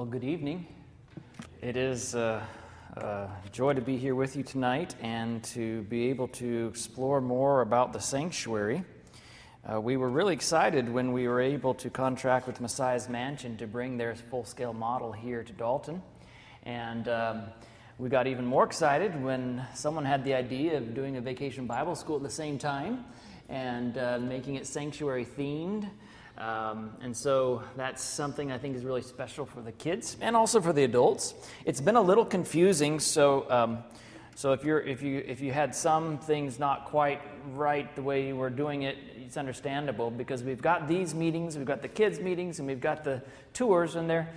Well, good evening. It is uh, a joy to be here with you tonight and to be able to explore more about the sanctuary. Uh, we were really excited when we were able to contract with Messiah's Mansion to bring their full scale model here to Dalton. And um, we got even more excited when someone had the idea of doing a vacation Bible school at the same time and uh, making it sanctuary themed. Um, and so that's something I think is really special for the kids and also for the adults. It's been a little confusing, so um, so if you're if you if you had some things not quite right the way you were doing it, it's understandable because we've got these meetings, we've got the kids meetings, and we've got the tours, and they're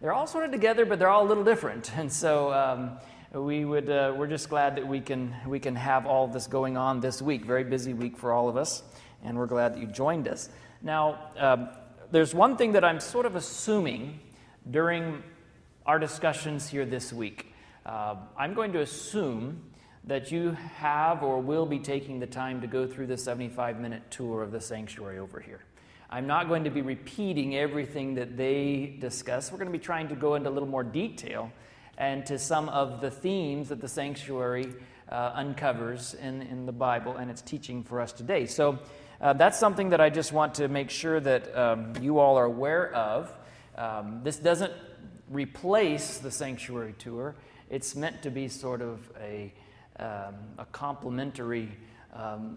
they're all sort of together, but they're all a little different. And so um, we would uh, we're just glad that we can we can have all this going on this week. Very busy week for all of us, and we're glad that you joined us. Now, um, there's one thing that I'm sort of assuming during our discussions here this week. Uh, I'm going to assume that you have or will be taking the time to go through the 75 minute tour of the sanctuary over here. I'm not going to be repeating everything that they discuss. We're going to be trying to go into a little more detail and to some of the themes that the sanctuary uh, uncovers in, in the Bible and its teaching for us today. So uh, that's something that I just want to make sure that um, you all are aware of. Um, this doesn't replace the sanctuary tour, it's meant to be sort of a, um, a complementary, um,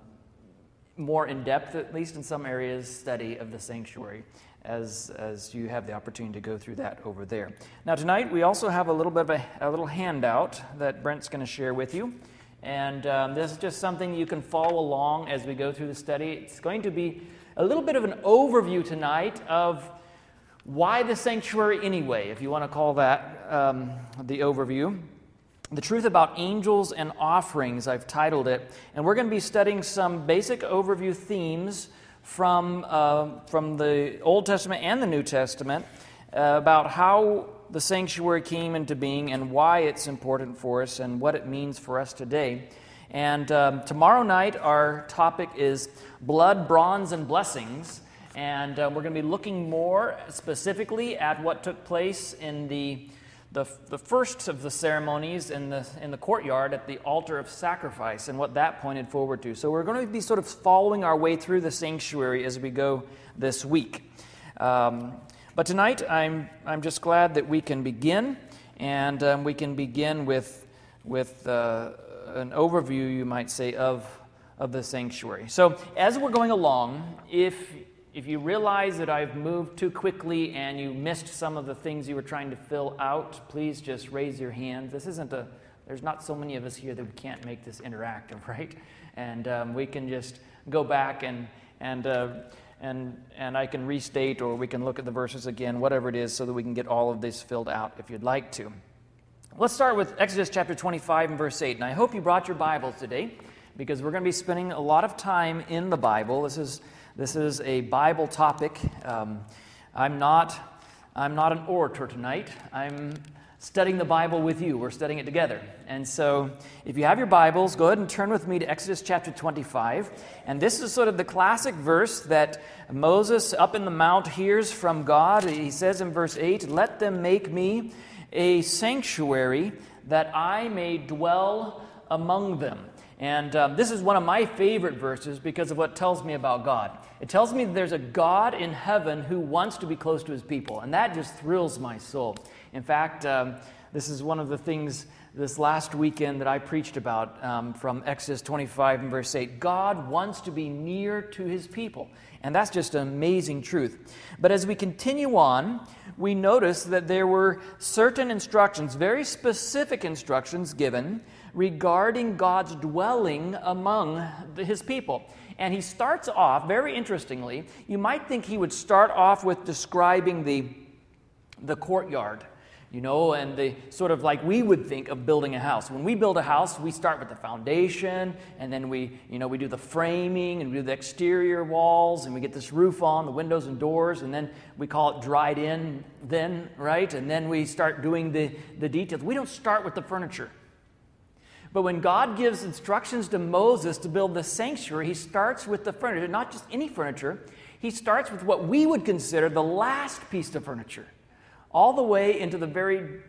more in depth, at least in some areas, study of the sanctuary. As, as you have the opportunity to go through that over there. Now, tonight we also have a little bit of a, a little handout that Brent's going to share with you. And um, this is just something you can follow along as we go through the study. It's going to be a little bit of an overview tonight of why the sanctuary anyway, if you want to call that um, the overview. The Truth About Angels and Offerings, I've titled it. And we're going to be studying some basic overview themes from, uh, from the Old Testament and the New Testament uh, about how the sanctuary came into being and why it's important for us and what it means for us today. And um, tomorrow night, our topic is blood, bronze, and blessings. And uh, we're going to be looking more specifically at what took place in the, the, the first of the ceremonies in the, in the courtyard at the altar of sacrifice and what that pointed forward to. So we're going to be sort of following our way through the sanctuary as we go this week. Um, but tonight, I'm, I'm just glad that we can begin, and um, we can begin with, with uh, an overview, you might say, of, of the sanctuary. So, as we're going along, if, if you realize that I've moved too quickly and you missed some of the things you were trying to fill out, please just raise your hand. This isn't a, there's not so many of us here that we can't make this interactive, right? And um, we can just go back and, and uh, and, and I can restate or we can look at the verses again, whatever it is, so that we can get all of this filled out if you'd like to. Let's start with Exodus chapter 25 and verse 8. And I hope you brought your Bibles today because we're going to be spending a lot of time in the Bible. This is, this is a Bible topic. Um, I'm, not, I'm not an orator tonight. I'm studying the Bible with you. We're studying it together. And so, if you have your Bibles, go ahead and turn with me to Exodus chapter 25. And this is sort of the classic verse that Moses up in the mount hears from God. He says in verse 8, Let them make me a sanctuary that I may dwell among them. And um, this is one of my favorite verses because of what tells me about God. It tells me that there's a God in heaven who wants to be close to his people, and that just thrills my soul. In fact, um, this is one of the things this last weekend that I preached about um, from Exodus 25 and verse 8. God wants to be near to his people. And that's just an amazing truth. But as we continue on, we notice that there were certain instructions, very specific instructions given regarding God's dwelling among his people. And he starts off, very interestingly, you might think he would start off with describing the, the courtyard you know, and the sort of like we would think of building a house. When we build a house, we start with the foundation, and then we, you know, we do the framing and we do the exterior walls, and we get this roof on, the windows and doors, and then we call it dried in, then, right? And then we start doing the, the details. We don't start with the furniture. But when God gives instructions to Moses to build the sanctuary, he starts with the furniture, not just any furniture. He starts with what we would consider the last piece of furniture all the way into the very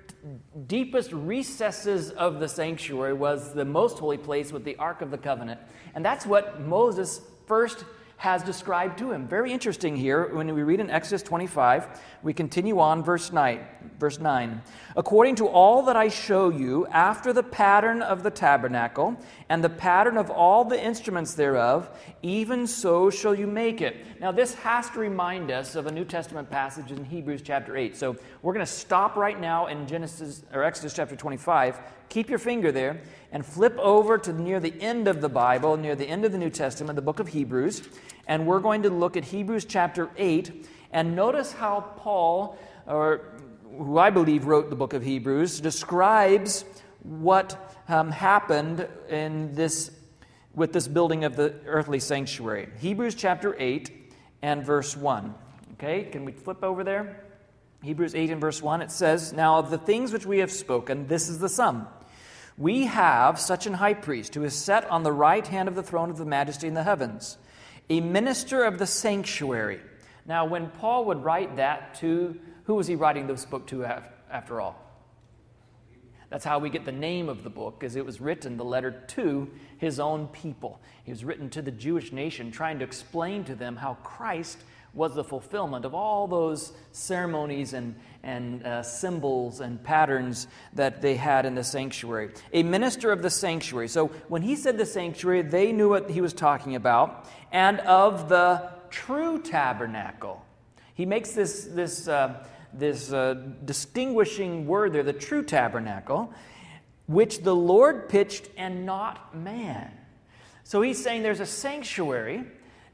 deepest recesses of the sanctuary was the most holy place with the Ark of the Covenant. And that's what Moses first has described to him. Very interesting here when we read in Exodus 25, we continue on verse 9, verse 9. According to all that I show you after the pattern of the tabernacle and the pattern of all the instruments thereof, even so shall you make it. Now this has to remind us of a New Testament passage in Hebrews chapter 8. So we're going to stop right now in Genesis or Exodus chapter 25. Keep your finger there and flip over to near the end of the Bible, near the end of the New Testament, the book of Hebrews and we're going to look at Hebrews chapter 8 and notice how Paul, or who I believe wrote the book of Hebrews, describes what um, happened in this with this building of the earthly sanctuary. Hebrews chapter 8 and verse 1. Okay, can we flip over there? Hebrews 8 and verse 1 it says, Now of the things which we have spoken, this is the sum. We have such an high priest who is set on the right hand of the throne of the majesty in the heavens a minister of the sanctuary. Now, when Paul would write that to, who was he writing this book to after all? That's how we get the name of the book, because it was written, the letter to his own people. He was written to the Jewish nation, trying to explain to them how Christ was the fulfillment of all those ceremonies and, and uh, symbols and patterns that they had in the sanctuary. A minister of the sanctuary. So when he said the sanctuary, they knew what he was talking about, and of the true tabernacle. He makes this, this, uh, this uh, distinguishing word there, the true tabernacle, which the Lord pitched and not man. So he's saying there's a sanctuary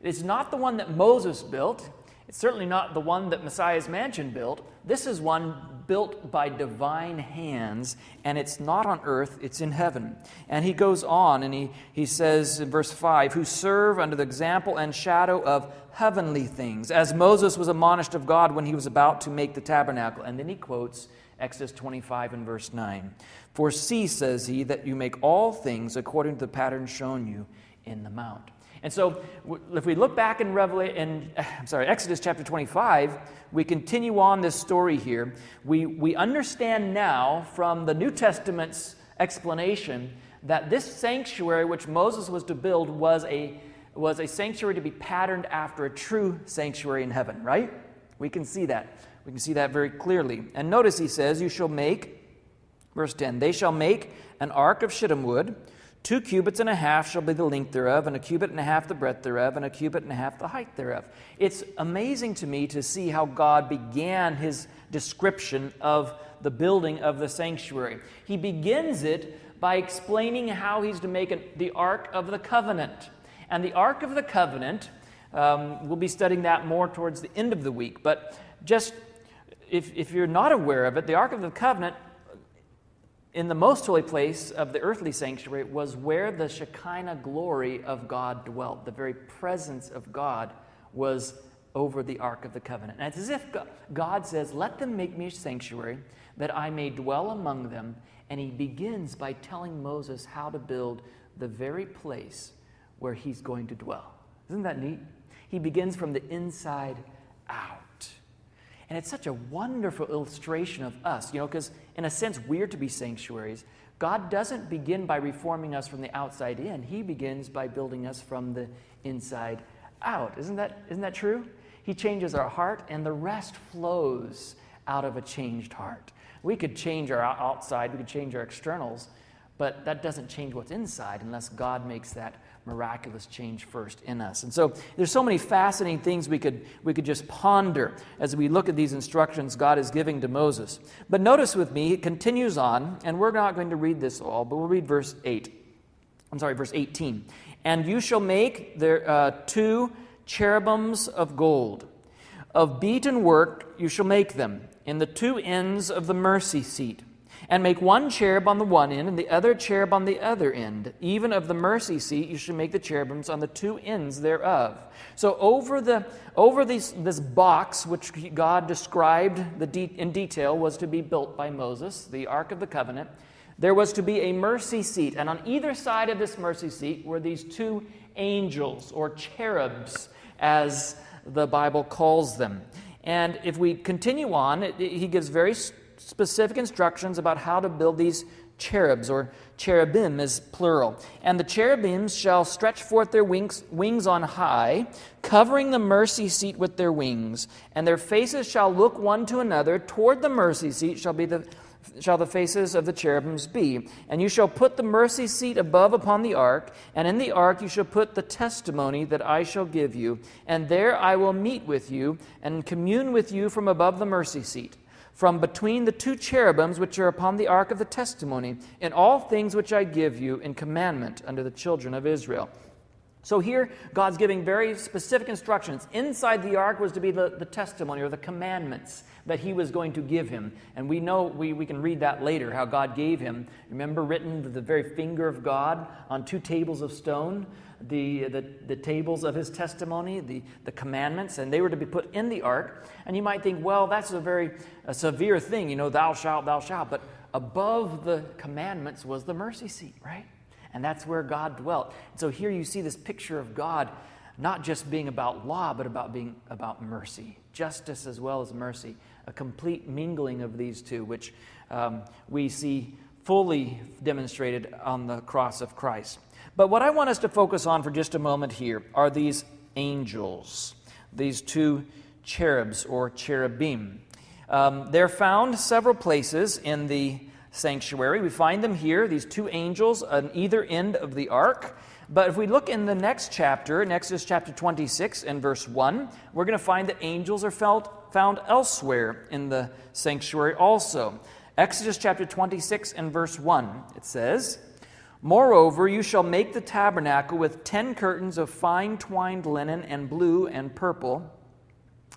it's not the one that Moses built. It's certainly not the one that Messiah's mansion built. This is one built by divine hands, and it's not on earth, it's in heaven. And he goes on and he, he says in verse 5 who serve under the example and shadow of heavenly things, as Moses was admonished of God when he was about to make the tabernacle. And then he quotes Exodus 25 and verse 9. For see, says he, that you make all things according to the pattern shown you in the mount. And so, if we look back in Revelation, I'm sorry, Exodus chapter 25, we continue on this story here. We, we understand now from the New Testament's explanation that this sanctuary which Moses was to build was a, was a sanctuary to be patterned after a true sanctuary in heaven, right? We can see that. We can see that very clearly. And notice he says, You shall make, verse 10, they shall make an ark of shittim wood. Two cubits and a half shall be the length thereof, and a cubit and a half the breadth thereof, and a cubit and a half the height thereof. It's amazing to me to see how God began his description of the building of the sanctuary. He begins it by explaining how he's to make it the Ark of the Covenant. And the Ark of the Covenant, um, we'll be studying that more towards the end of the week, but just if, if you're not aware of it, the Ark of the Covenant in the most holy place of the earthly sanctuary was where the Shekinah glory of God dwelt. The very presence of God was over the Ark of the Covenant. And it's as if God says, Let them make me a sanctuary that I may dwell among them. And he begins by telling Moses how to build the very place where he's going to dwell. Isn't that neat? He begins from the inside out. And it's such a wonderful illustration of us, you know, because in a sense, we're to be sanctuaries. God doesn't begin by reforming us from the outside in, He begins by building us from the inside out. Isn't that, isn't that true? He changes our heart, and the rest flows out of a changed heart. We could change our outside, we could change our externals, but that doesn't change what's inside unless God makes that miraculous change first in us. And so there's so many fascinating things we could, we could just ponder as we look at these instructions God is giving to Moses. But notice with me, it continues on, and we're not going to read this all, but we'll read verse 8. I'm sorry, verse 18. And you shall make there uh, two cherubims of gold. Of beaten work you shall make them, in the two ends of the mercy seat and make one cherub on the one end and the other cherub on the other end. Even of the mercy seat, you should make the cherubims on the two ends thereof. So over the over these, this box, which God described the de- in detail, was to be built by Moses, the Ark of the Covenant. There was to be a mercy seat, and on either side of this mercy seat were these two angels or cherubs, as the Bible calls them. And if we continue on, it, it, he gives very specific instructions about how to build these cherubs, or cherubim is plural. And the cherubims shall stretch forth their wings, wings on high, covering the mercy seat with their wings. And their faces shall look one to another. Toward the mercy seat shall be the shall the faces of the cherubims be. And you shall put the mercy seat above upon the ark, and in the ark you shall put the testimony that I shall give you. And there I will meet with you, and commune with you from above the mercy seat from between the two cherubims which are upon the ark of the testimony, in all things which I give you in commandment unto the children of Israel. So here, God's giving very specific instructions. Inside the ark was to be the, the testimony or the commandments that he was going to give him. And we know, we, we can read that later, how God gave him. Remember, written with the very finger of God on two tables of stone? The, the, the tables of his testimony, the, the commandments, and they were to be put in the ark. And you might think, well, that's a very a severe thing, you know, thou shalt, thou shalt. But above the commandments was the mercy seat, right? And that's where God dwelt. so here you see this picture of God not just being about law, but about being about mercy, justice as well as mercy, a complete mingling of these two, which um, we see fully demonstrated on the cross of Christ. But what I want us to focus on for just a moment here are these angels, these two cherubs or cherubim. Um, they're found several places in the sanctuary. We find them here, these two angels on either end of the ark. But if we look in the next chapter, Exodus chapter 26 and verse 1, we're going to find that angels are felt, found elsewhere in the sanctuary also. Exodus chapter 26 and verse 1, it says, Moreover, you shall make the tabernacle with ten curtains of fine twined linen and blue and purple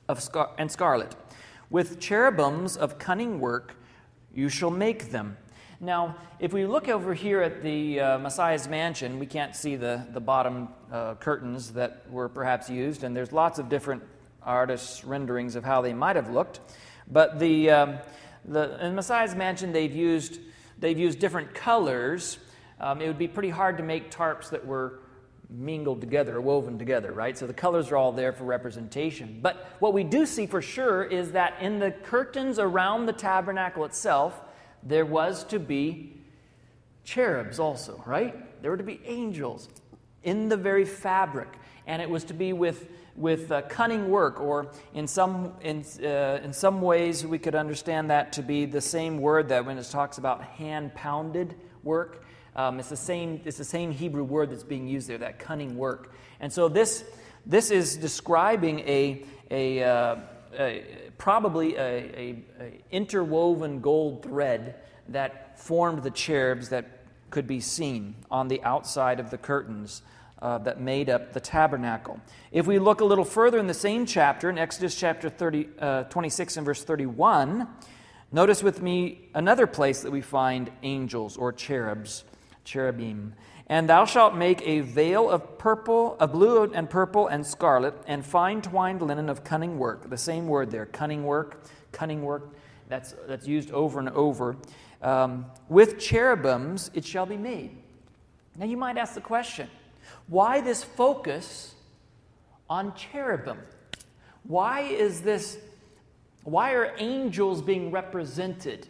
of scar- and scarlet. With cherubims of cunning work, you shall make them. Now, if we look over here at the uh, Messiah's mansion, we can't see the, the bottom uh, curtains that were perhaps used, and there's lots of different artists' renderings of how they might have looked. But the, um, the, in Messiah's mansion, they've used, they've used different colors um, it would be pretty hard to make tarps that were mingled together, woven together, right? So the colors are all there for representation. But what we do see for sure is that in the curtains around the tabernacle itself, there was to be cherubs also, right? There were to be angels in the very fabric, and it was to be with with uh, cunning work, or in some in, uh, in some ways we could understand that to be the same word that when it talks about hand pounded work, um, it's, the same, it's the same Hebrew word that's being used there, that cunning work. And so this, this is describing a, a, uh, a probably a, a, a, interwoven gold thread that formed the cherubs that could be seen on the outside of the curtains uh, that made up the tabernacle. If we look a little further in the same chapter, in Exodus chapter 30, uh, 26 and verse 31, notice with me another place that we find angels or cherubs cherubim. And thou shalt make a veil of purple, of blue and purple and scarlet, and fine twined linen of cunning work. The same word there, cunning work, cunning work. That's, that's used over and over. Um, with cherubims it shall be made. Now you might ask the question why this focus on cherubim? Why is this, why are angels being represented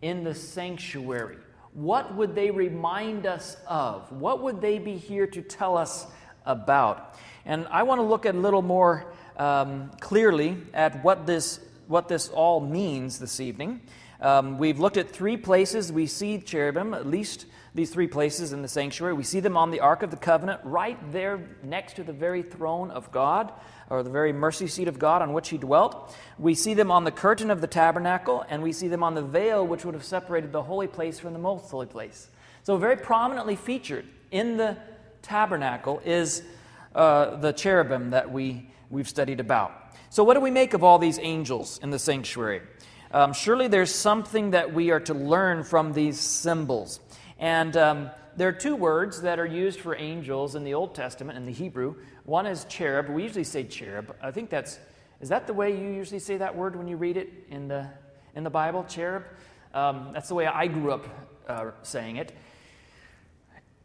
in the sanctuary? What would they remind us of? What would they be here to tell us about? And I want to look a little more um, clearly at what this, what this all means this evening. Um, we've looked at three places we see cherubim, at least these three places in the sanctuary. We see them on the Ark of the Covenant, right there next to the very throne of God or the very mercy seat of God on which he dwelt. We see them on the curtain of the tabernacle, and we see them on the veil which would have separated the holy place from the most holy place. So, very prominently featured in the tabernacle is uh, the cherubim that we, we've studied about. So, what do we make of all these angels in the sanctuary? Um, surely there's something that we are to learn from these symbols. And um, there are two words that are used for angels in the Old Testament in the Hebrew. One is cherub. We usually say cherub. I think that's is that the way you usually say that word when you read it in the in the Bible, cherub? Um, that's the way I grew up uh, saying it.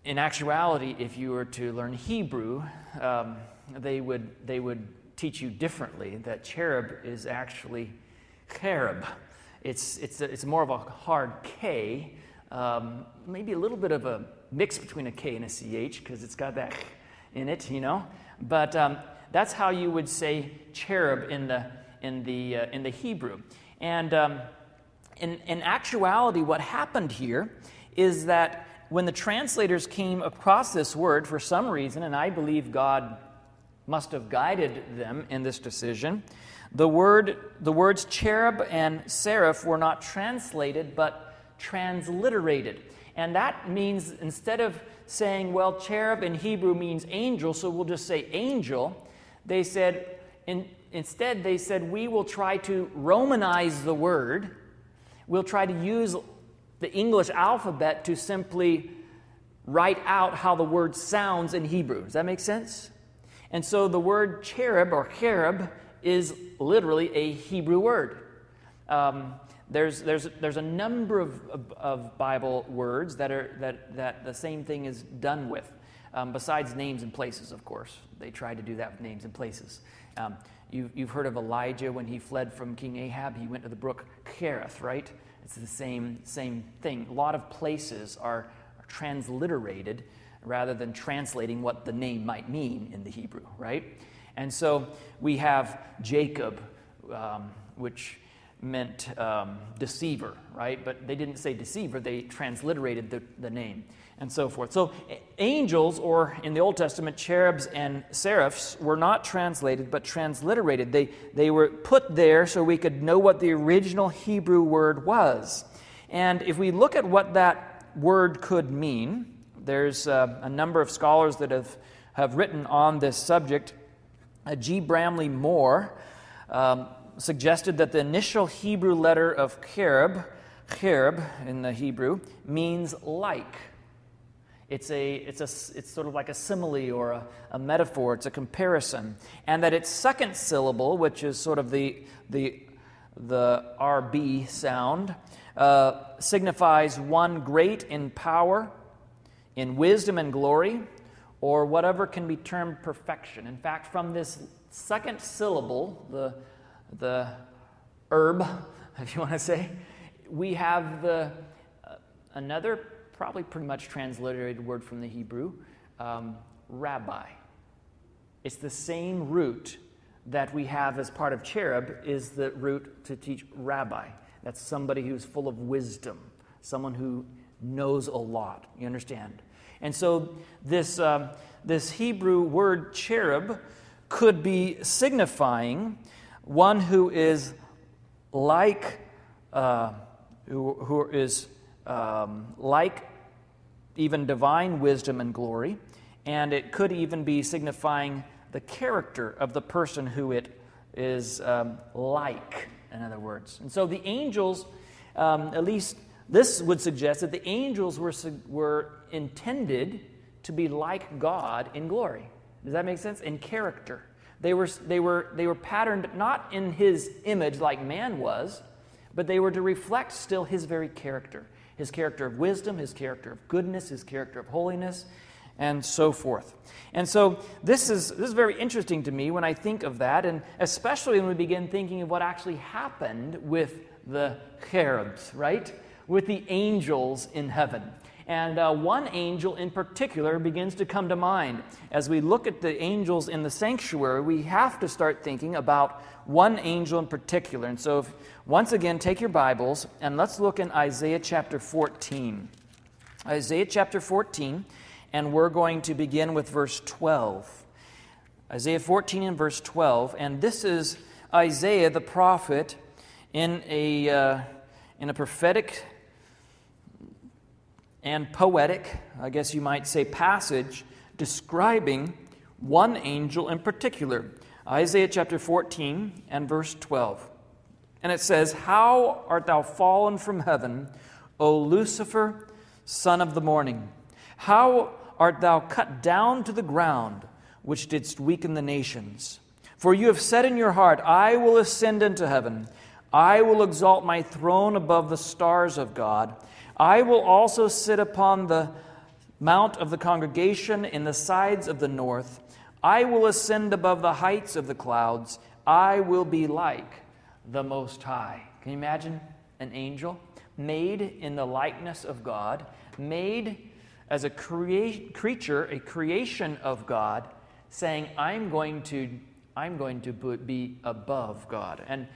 In actuality, if you were to learn Hebrew, um, they would they would teach you differently that cherub is actually cherub. It's, it's, a, it's more of a hard K, um, maybe a little bit of a mix between a K and a CH because it's got that in it, you know. But um, that's how you would say cherub in the, in the, uh, in the Hebrew. And um, in, in actuality, what happened here is that when the translators came across this word for some reason, and I believe God must have guided them in this decision, the, word, the words cherub and seraph were not translated, but transliterated. And that means instead of saying, well, cherub in Hebrew means angel, so we'll just say angel, they said, in, instead, they said, we will try to Romanize the word. We'll try to use the English alphabet to simply write out how the word sounds in Hebrew. Does that make sense? And so the word cherub or cherub is literally a Hebrew word. Um, there's, there's, there's a number of, of, of, Bible words that, are, that, that the same thing is done with, um, besides names and places, of course. They try to do that with names and places. Um, you, you've heard of Elijah when he fled from King Ahab, he went to the brook Cherith, right? It's the same, same thing. A lot of places are, are transliterated rather than translating what the name might mean in the Hebrew, right? And so we have Jacob, um, which meant um, deceiver, right? But they didn't say deceiver, they transliterated the, the name and so forth. So, angels, or in the Old Testament, cherubs and seraphs, were not translated but transliterated. They, they were put there so we could know what the original Hebrew word was. And if we look at what that word could mean, there's uh, a number of scholars that have, have written on this subject. Uh, G. Bramley Moore um, suggested that the initial Hebrew letter of cherub, cherub in the Hebrew, means like. It's, a, it's, a, it's sort of like a simile or a, a metaphor, it's a comparison. And that its second syllable, which is sort of the, the, the RB sound, uh, signifies one great in power, in wisdom and glory, or whatever can be termed perfection. In fact, from this second syllable, the, the herb, if you want to say, we have the, uh, another probably pretty much transliterated word from the Hebrew, um, rabbi. It's the same root that we have as part of cherub is the root to teach rabbi. That's somebody who's full of wisdom, someone who knows a lot. You understand? And so this, um, this Hebrew word cherub could be signifying one who is like, uh, who, who is um, like even divine wisdom and glory, and it could even be signifying the character of the person who it is um, like, in other words. And so the angels, um, at least this would suggest that the angels were, were intended to be like God in glory. Does that make sense? In character. They were, they, were, they were patterned not in his image like man was, but they were to reflect still his very character his character of wisdom, his character of goodness, his character of holiness, and so forth. And so this is, this is very interesting to me when I think of that, and especially when we begin thinking of what actually happened with the cherubs, right? With the angels in heaven. And uh, one angel in particular begins to come to mind. As we look at the angels in the sanctuary, we have to start thinking about one angel in particular. And so, if, once again, take your Bibles and let's look in Isaiah chapter 14. Isaiah chapter 14, and we're going to begin with verse 12. Isaiah 14 and verse 12. And this is Isaiah the prophet in a, uh, in a prophetic and poetic, I guess you might say, passage describing one angel in particular. Isaiah chapter 14 and verse 12. And it says, How art thou fallen from heaven, O Lucifer, son of the morning? How art thou cut down to the ground, which didst weaken the nations? For you have said in your heart, I will ascend into heaven. I will exalt my throne above the stars of God. I will also sit upon the mount of the congregation in the sides of the north. I will ascend above the heights of the clouds. I will be like the Most High. Can you imagine an angel made in the likeness of God, made as a crea- creature, a creation of God, saying, I'm going to, I'm going to be above God. And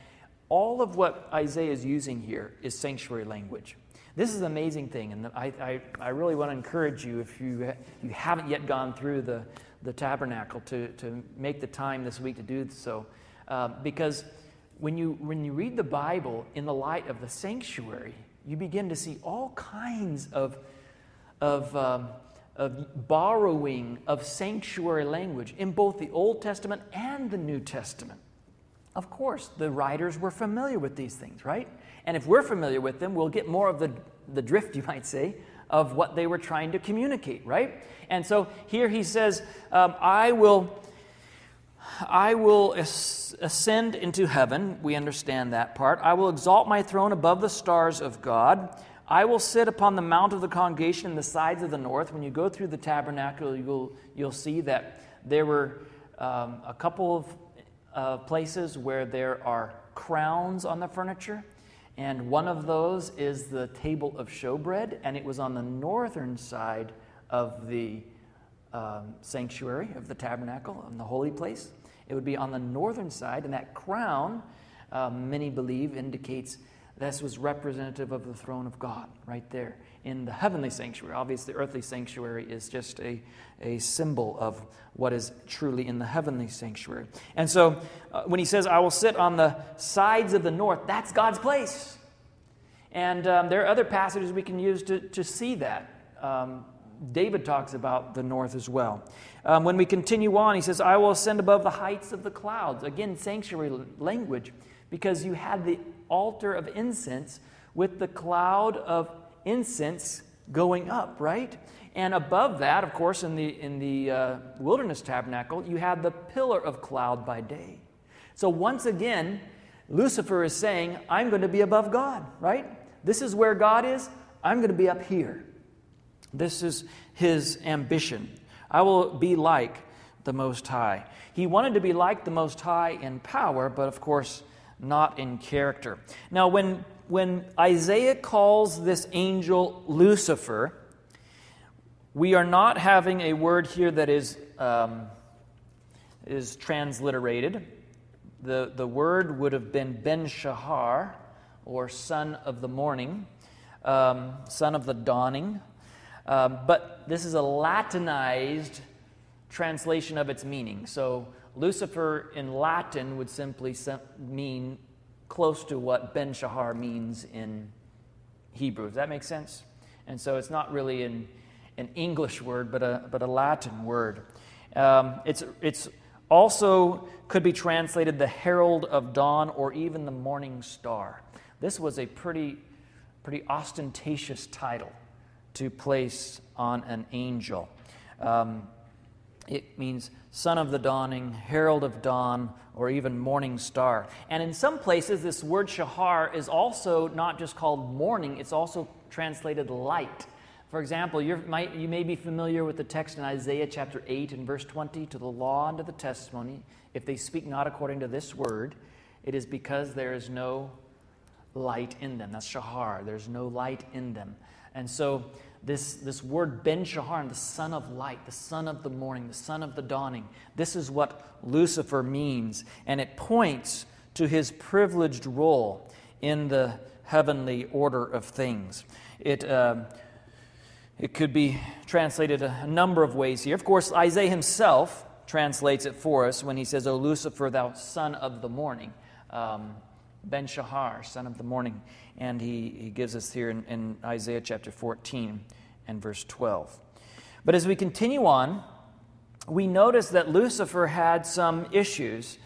all of what Isaiah is using here is sanctuary language. This is an amazing thing, and I, I, I really want to encourage you if you, you haven't yet gone through the, the tabernacle to, to make the time this week to do so. Uh, because when you, when you read the Bible in the light of the sanctuary, you begin to see all kinds of, of, um, of borrowing of sanctuary language in both the Old Testament and the New Testament. Of course, the writers were familiar with these things, right? And if we're familiar with them, we'll get more of the, the drift, you might say, of what they were trying to communicate, right? And so here he says, um, I will. I will ascend into heaven. We understand that part. I will exalt my throne above the stars of God. I will sit upon the mount of the congregation in the sides of the north. When you go through the tabernacle, you'll, you'll see that there were um, a couple of uh, places where there are crowns on the furniture. And one of those is the table of showbread, and it was on the northern side of the um, sanctuary, of the tabernacle, on the holy place. It would be on the northern side, and that crown, uh, many believe, indicates this was representative of the throne of God right there in the heavenly sanctuary. Obviously, the earthly sanctuary is just a, a symbol of what is truly in the heavenly sanctuary. And so uh, when he says, I will sit on the sides of the north, that's God's place. And um, there are other passages we can use to, to see that. Um, David talks about the north as well. Um, when we continue on, he says, I will ascend above the heights of the clouds. Again, sanctuary language, because you had the altar of incense with the cloud of incense going up, right? And above that, of course, in the, in the uh, wilderness tabernacle, you had the pillar of cloud by day. So once again, Lucifer is saying, I'm going to be above God, right? This is where God is. I'm going to be up here. This is his ambition. I will be like the Most High. He wanted to be like the Most High in power, but of course, not in character. Now, when when Isaiah calls this angel Lucifer, we are not having a word here that is, um, is transliterated. The, the word would have been Ben Shahar, or son of the morning, um, son of the dawning. Um, but this is a Latinized translation of its meaning. So Lucifer in Latin would simply mean close to what Ben Shahar means in Hebrew. Does that make sense? And so it's not really an, an English word, but a, but a Latin word. Um, it's, it's also could be translated the herald of dawn or even the morning star. This was a pretty, pretty ostentatious title to place on an angel. Um, it means son of the dawning, herald of dawn, or even morning star. And in some places, this word shahar is also not just called morning, it's also translated light. For example, you might, you may be familiar with the text in Isaiah chapter 8 and verse 20 to the law and to the testimony. If they speak not according to this word, it is because there is no light in them. That's shahar. There's no light in them. And so this, this word Ben Shahar, the son of light, the son of the morning, the son of the dawning, this is what Lucifer means. And it points to his privileged role in the heavenly order of things. It, uh, it could be translated a number of ways here. Of course, Isaiah himself translates it for us when he says, O Lucifer, thou son of the morning. Um, ben Shahar, son of the morning. And he, he gives us here in, in Isaiah chapter 14 and verse 12. But as we continue on, we notice that Lucifer had some issues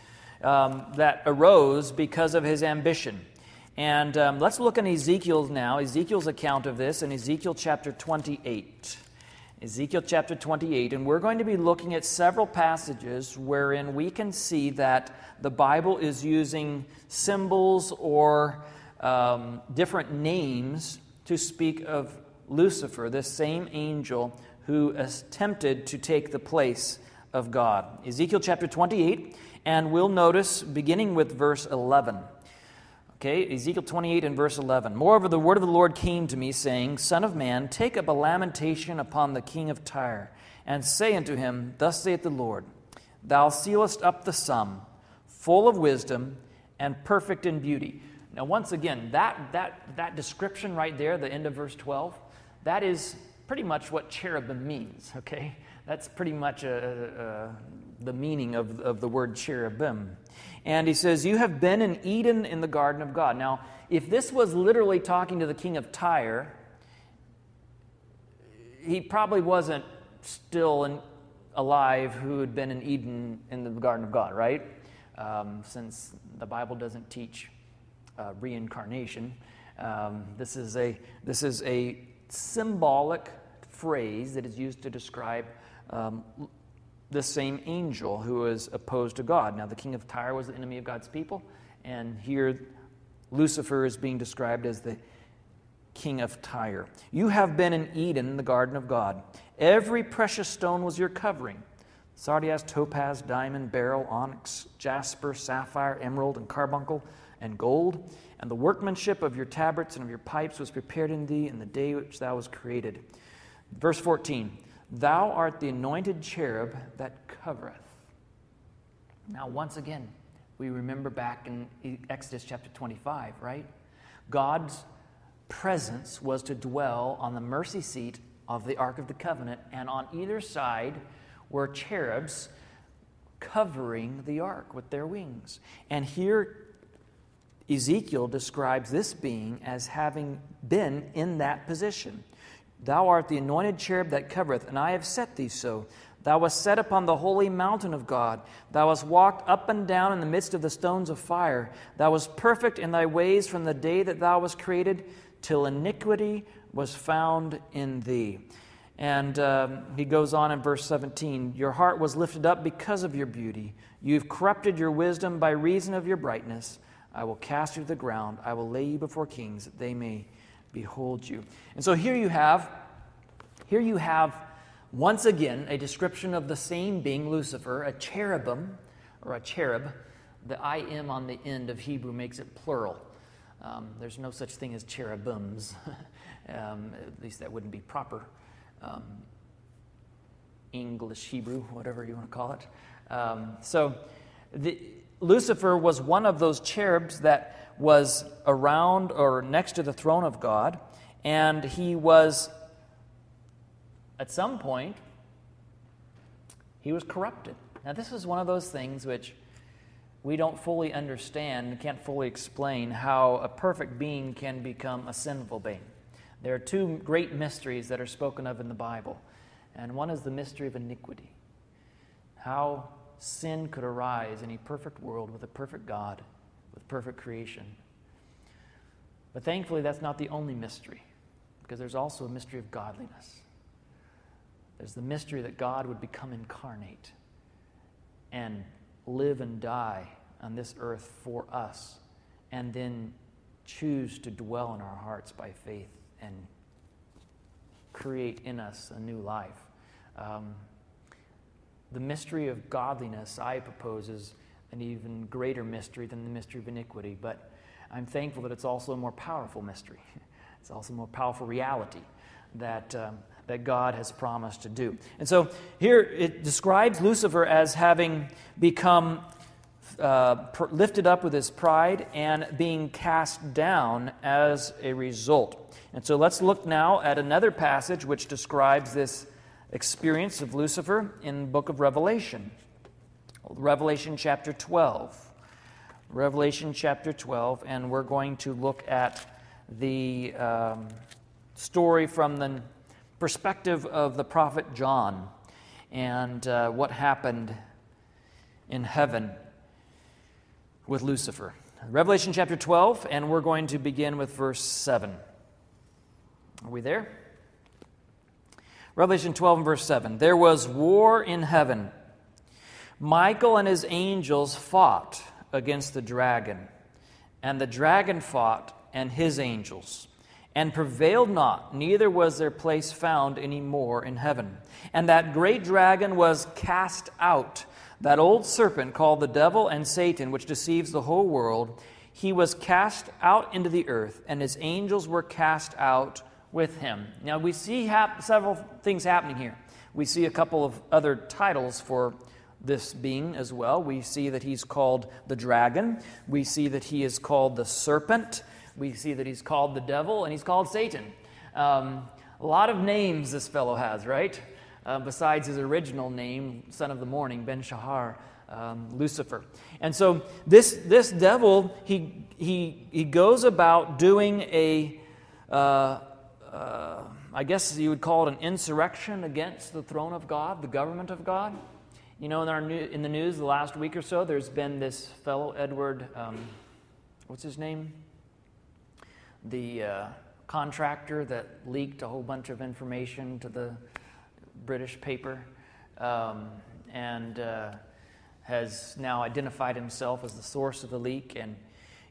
um, that arose because of his ambition. And um, let's look in Ezekiel now, Ezekiel's account of this in Ezekiel chapter 28. Ezekiel chapter 28, and we're going to be looking at several passages wherein we can see that the Bible is using symbols or um, different names to speak of Lucifer, this same angel who attempted to take the place of God. Ezekiel chapter 28, and we'll notice beginning with verse 11. Okay, Ezekiel 28 and verse 11. Moreover, the word of the Lord came to me, saying, Son of man, take up a lamentation upon the king of Tyre, and say unto him, Thus saith the Lord, Thou sealest up the sum, full of wisdom, and perfect in beauty. Now, once again, that, that, that description right there, the end of verse 12, that is pretty much what cherubim means, okay? That's pretty much a, a, the meaning of, of the word cherubim. And he says, You have been in Eden in the garden of God. Now, if this was literally talking to the king of Tyre, he probably wasn't still in, alive who had been in Eden in the garden of God, right? Um, since the Bible doesn't teach uh, reincarnation. Um, this, is a, this is a symbolic phrase that is used to describe um, the same angel who is opposed to God. Now, the king of Tyre was the enemy of God's people, and here Lucifer is being described as the king of Tyre. You have been in Eden, the garden of God. Every precious stone was your covering sardius, topaz, diamond, beryl, onyx, jasper, sapphire, emerald, and carbuncle, and gold. And the workmanship of your tabrets and of your pipes was prepared in thee in the day which thou was created. Verse 14 Thou art the anointed cherub that covereth. Now, once again, we remember back in Exodus chapter 25, right? God's presence was to dwell on the mercy seat of the Ark of the Covenant, and on either side were cherubs covering the ark with their wings. And here, Ezekiel describes this being as having been in that position. Thou art the anointed cherub that covereth, and I have set thee so. Thou wast set upon the holy mountain of God. Thou hast walked up and down in the midst of the stones of fire. Thou wast perfect in thy ways from the day that thou wast created, till iniquity was found in thee. And um, he goes on in verse 17 Your heart was lifted up because of your beauty. You've corrupted your wisdom by reason of your brightness. I will cast you to the ground. I will lay you before kings that they may behold you. And so here you have, here you have once again a description of the same being, Lucifer, a cherubim or a cherub. The I am on the end of Hebrew makes it plural. Um, there's no such thing as cherubims. um, at least that wouldn't be proper. Um, English, Hebrew, whatever you want to call it. Um, so, the, Lucifer was one of those cherubs that was around or next to the throne of God, and he was, at some point, he was corrupted. Now, this is one of those things which we don't fully understand, can't fully explain how a perfect being can become a sinful being. There are two great mysteries that are spoken of in the Bible, and one is the mystery of iniquity. How sin could arise in a perfect world with a perfect God with perfect creation. But thankfully, that's not the only mystery, because there's also a mystery of godliness. There's the mystery that God would become incarnate and live and die on this earth for us, and then choose to dwell in our hearts by faith and create in us a new life. Um, the mystery of godliness, I propose, is an even greater mystery than the mystery of iniquity, but I'm thankful that it's also a more powerful mystery. It's also a more powerful reality that, um, that God has promised to do. And so here it describes Lucifer as having become uh, lifted up with his pride and being cast down as a result. And so let's look now at another passage which describes this experience of Lucifer in the book of Revelation. Revelation chapter 12. Revelation chapter 12, and we're going to look at the um, story from the perspective of the prophet John and uh, what happened in heaven with Lucifer. Revelation chapter 12, and we're going to begin with verse 7. Are we there? Revelation 12 and verse 7. There was war in heaven. Michael and his angels fought against the dragon, and the dragon fought and his angels, and prevailed not, neither was their place found any more in heaven. And that great dragon was cast out, that old serpent called the devil and Satan, which deceives the whole world. He was cast out into the earth, and his angels were cast out with him. Now we see hap- several things happening here. We see a couple of other titles for this being as well. We see that he's called the dragon, we see that he is called the serpent we see that he's called the devil and he's called Satan. Um, a lot of names this fellow has, right? Uh, besides his original name, son of the morning, Ben Shahar, um, Lucifer. And so this, this devil, he, he, he goes about doing a, uh, uh, I guess you would call it an insurrection against the throne of God, the government of God. You know, in, our new, in the news the last week or so, there's been this fellow, Edward, um, what's his name? the uh, contractor that leaked a whole bunch of information to the British paper um, and uh, has now identified himself as the source of the leak. And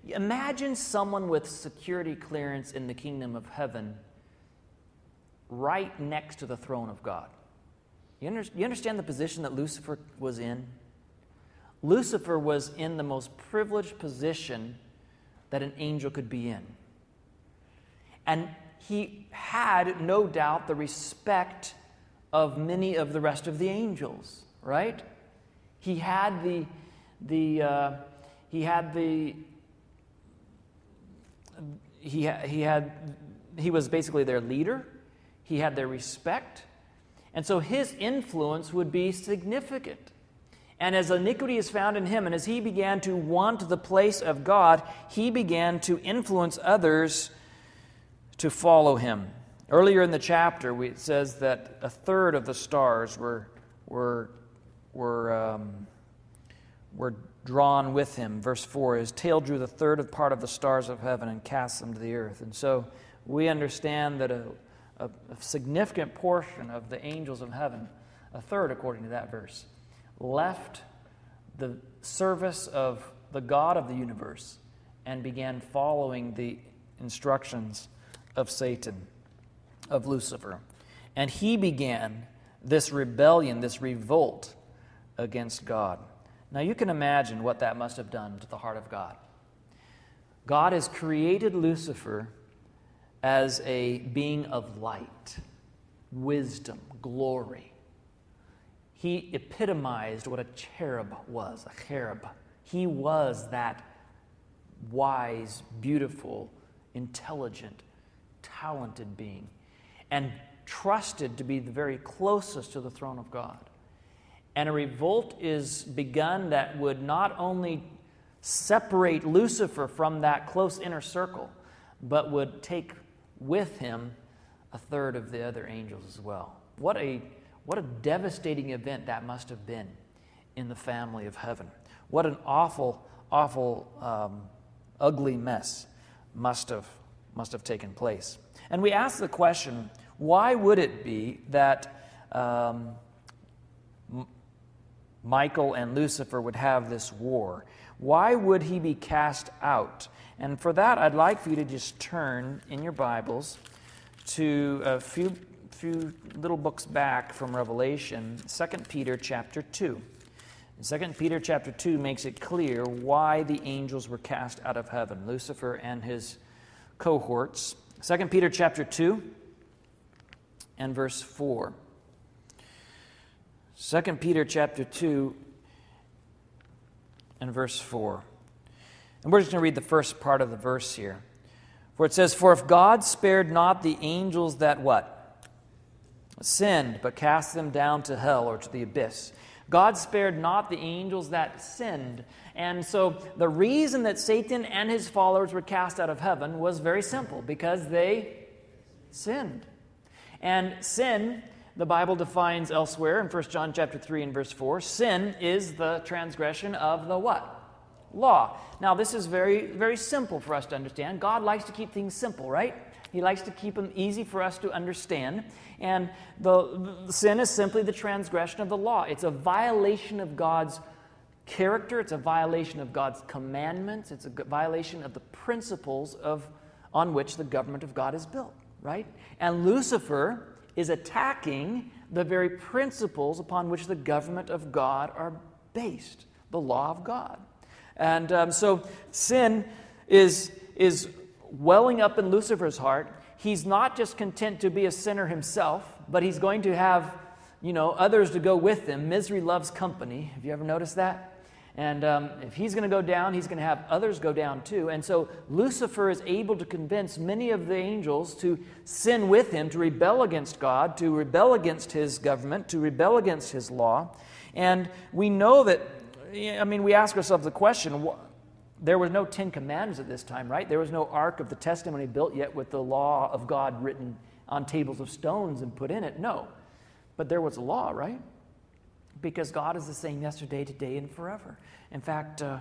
imagine someone with security clearance in the kingdom of heaven right next to the throne of God. You, under, you understand the position that Lucifer was in? Lucifer was in the most privileged position that an angel could be in. And he had, no doubt, the respect of many of the rest of the angels, right? He had the, the uh, he had the, he, he had, he was basically their leader. He had their respect. And so his influence would be significant. And as iniquity is found in him, and as he began to want the place of God, he began to influence others to follow him. Earlier in the chapter, it says that a third of the stars were, were, were, um, were drawn with him. Verse 4 His tail drew the third of part of the stars of heaven and cast them to the earth. And so we understand that a, a, a significant portion of the angels of heaven, a third according to that verse, left the service of the God of the universe and began following the instructions of Satan, of Lucifer. And he began this rebellion, this revolt against God. Now you can imagine what that must have done to the heart of God. God has created Lucifer as a being of light, wisdom, glory. He epitomized what a cherub was, a cherub. He was that wise, beautiful, intelligent, talented being and trusted to be the very closest to the throne of God. And a revolt is begun that would not only separate Lucifer from that close inner circle, but would take with him a third of the other angels as well. What a, what a devastating event that must have been in the family of heaven. What an awful, awful, um, ugly mess must have, must have taken place. And we ask the question why would it be that um, Michael and Lucifer would have this war? Why would he be cast out? And for that, I'd like for you to just turn in your Bibles to a few, few little books back from Revelation, 2 Peter chapter 2. 2 Peter chapter 2 makes it clear why the angels were cast out of heaven, Lucifer and his cohorts. 2 Peter chapter 2 and verse 4. 2 Peter chapter 2 and verse 4. And we're just going to read the first part of the verse here. For it says, For if God spared not the angels that what? Sinned, but cast them down to hell or to the abyss. God spared not the angels that sinned. And so the reason that Satan and his followers were cast out of heaven was very simple because they sinned. And sin, the Bible defines elsewhere in 1 John chapter 3 and verse 4, sin is the transgression of the what? Law. Now this is very very simple for us to understand. God likes to keep things simple, right? He likes to keep them easy for us to understand. And the, the sin is simply the transgression of the law. It's a violation of God's character, it's a violation of God's commandments, it's a violation of the principles of, on which the government of God is built, right? And Lucifer is attacking the very principles upon which the government of God are based, the law of God. And um, so sin is, is welling up in Lucifer's heart. He's not just content to be a sinner himself, but he's going to have, you know, others to go with him. Misery loves company. Have you ever noticed that? And um, if he's going to go down, he's going to have others go down too. And so Lucifer is able to convince many of the angels to sin with him, to rebel against God, to rebel against his government, to rebel against his law. And we know that, I mean, we ask ourselves the question there was no Ten Commandments at this time, right? There was no Ark of the Testimony built yet with the law of God written on tables of stones and put in it. No. But there was a law, right? because God is the same yesterday, today, and forever. In fact, uh,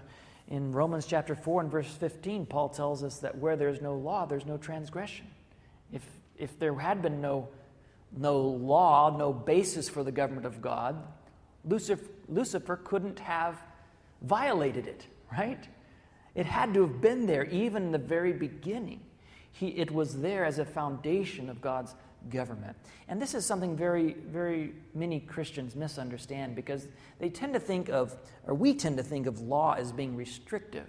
in Romans chapter 4 and verse 15, Paul tells us that where there's no law, there's no transgression. If, if there had been no, no law, no basis for the government of God, Lucifer, Lucifer couldn't have violated it, right? It had to have been there even in the very beginning. He, it was there as a foundation of God's government. And this is something very, very many Christians misunderstand because they tend to think of, or we tend to think of law as being restrictive,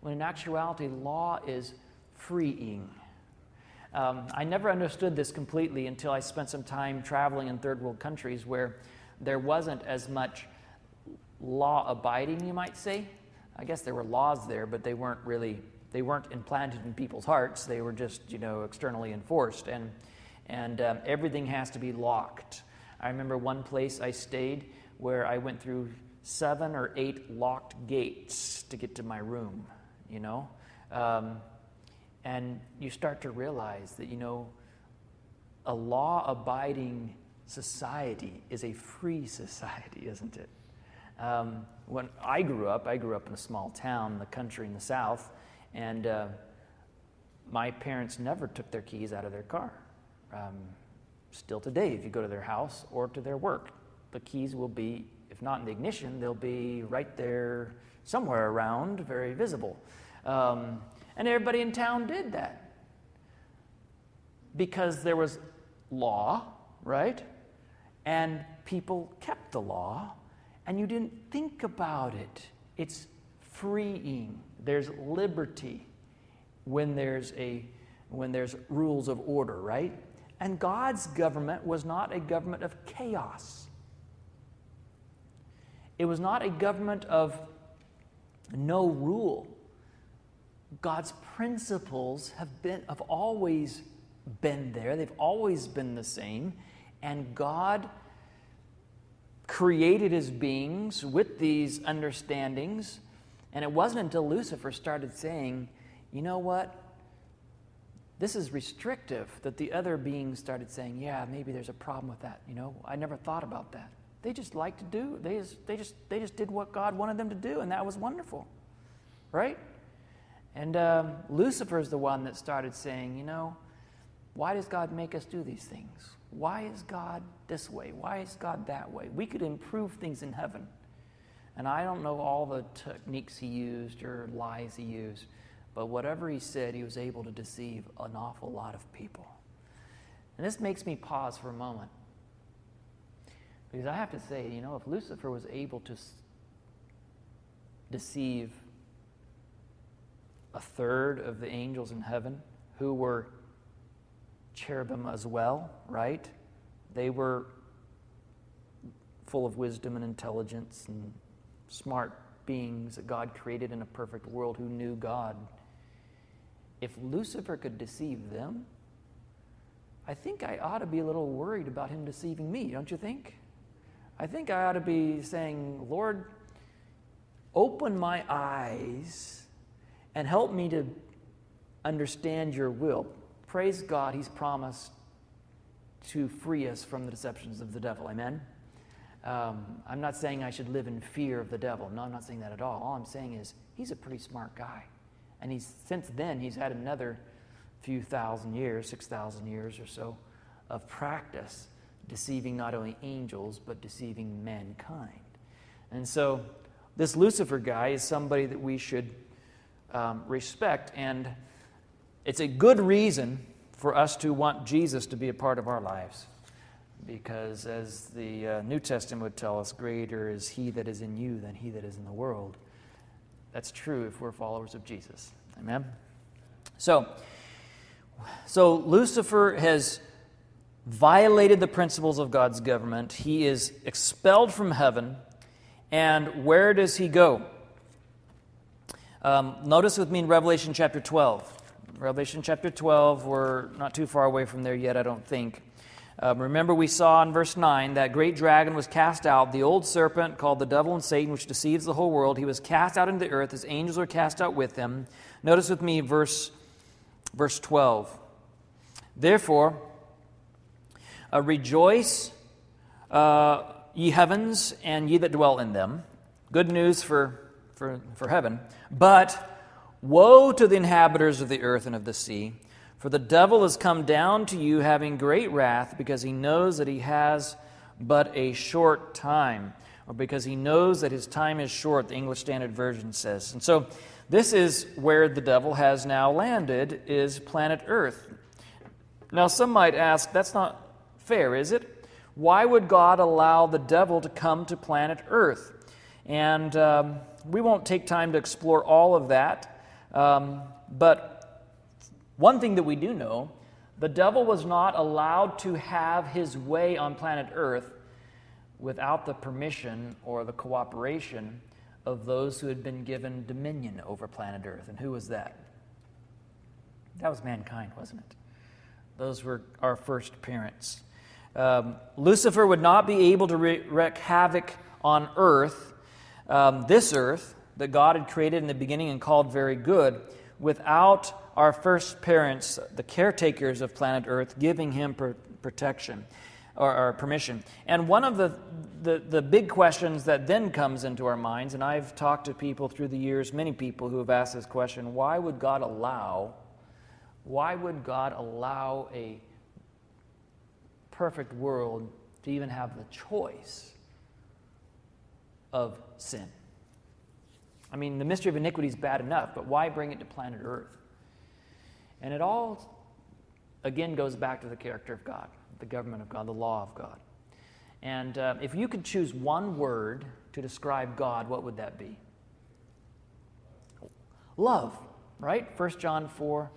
when in actuality, law is freeing. Um, I never understood this completely until I spent some time traveling in third world countries where there wasn't as much law abiding, you might say. I guess there were laws there, but they weren't really they weren't implanted in people's hearts. They were just you know externally enforced and and um, everything has to be locked. I remember one place I stayed where I went through seven or eight locked gates to get to my room, you know? Um, and you start to realize that, you know, a law abiding society is a free society, isn't it? Um, when I grew up, I grew up in a small town in the country in the South, and uh, my parents never took their keys out of their car. Um, still today, if you go to their house or to their work, the keys will be, if not in the ignition, they'll be right there somewhere around, very visible. Um, and everybody in town did that because there was law, right? And people kept the law, and you didn't think about it. It's freeing. There's liberty when there's a when there's rules of order, right? And God's government was not a government of chaos. It was not a government of no rule. God's principles have been have always been there. They've always been the same. And God created his beings with these understandings. And it wasn't until Lucifer started saying, you know what? this is restrictive that the other beings started saying, yeah, maybe there's a problem with that. You know, I never thought about that. They just like to do, they just, they just, they just did what God wanted them to do, and that was wonderful. Right? And um, Lucifer is the one that started saying, you know, why does God make us do these things? Why is God this way? Why is God that way? We could improve things in heaven. And I don't know all the techniques he used or lies he used, but whatever he said, he was able to deceive an awful lot of people. And this makes me pause for a moment. Because I have to say, you know, if Lucifer was able to deceive a third of the angels in heaven who were cherubim as well, right? They were full of wisdom and intelligence and smart beings that God created in a perfect world who knew God if Lucifer could deceive them, I think I ought to be a little worried about him deceiving me, don't you think? I think I ought to be saying, Lord, open my eyes and help me to understand your will. Praise God, He's promised to free us from the deceptions of the devil. Amen? Um, I'm not saying I should live in fear of the devil. No, I'm not saying that at all. All I'm saying is he's a pretty smart guy. And he's, since then, he's had another few thousand years, 6,000 years or so, of practice deceiving not only angels, but deceiving mankind. And so, this Lucifer guy is somebody that we should um, respect. And it's a good reason for us to want Jesus to be a part of our lives. Because as the uh, New Testament would tell us, greater is he that is in you than he that is in the world. That's true if we're followers of Jesus. Amen? So, so Lucifer has violated the principles of God's government. He is expelled from heaven. And where does he go? Um, notice with me in Revelation chapter 12. Revelation chapter 12, we're not too far away from there yet, I don't think. Um, remember, we saw in verse 9 that great dragon was cast out, the old serpent called the devil and Satan, which deceives the whole world. He was cast out into the earth, his angels were cast out with him. Notice with me verse, verse 12. Therefore, uh, rejoice, uh, ye heavens, and ye that dwell in them. Good news for, for, for heaven. But Woe to the inhabitants of the earth and of the sea, for the devil has come down to you having great wrath, because he knows that he has but a short time, or because he knows that his time is short, the English Standard Version says. And so this is where the devil has now landed, is planet Earth. Now some might ask, that's not fair, is it? Why would God allow the devil to come to planet Earth? And um, we won't take time to explore all of that. Um, but one thing that we do know the devil was not allowed to have his way on planet Earth without the permission or the cooperation of those who had been given dominion over planet Earth. And who was that? That was mankind, wasn't it? Those were our first parents. Um, Lucifer would not be able to wreak havoc on earth, um, this earth, that God had created in the beginning and called very good without our first parents, the caretakers of planet Earth, giving him pr- protection or, or, permission. And one of the, the, the big questions that then comes into our minds, and I've talked to people through the years, many people who have asked this question why would God allow, why would God allow a perfect world to even have the choice of sin? I mean, the mystery of iniquity is bad enough, but why bring it to planet Earth? And it all, again, goes back to the character of God, the government of God, the law of God. And uh, if you could choose one word to describe God, what would that be? Love, right? 1 John 4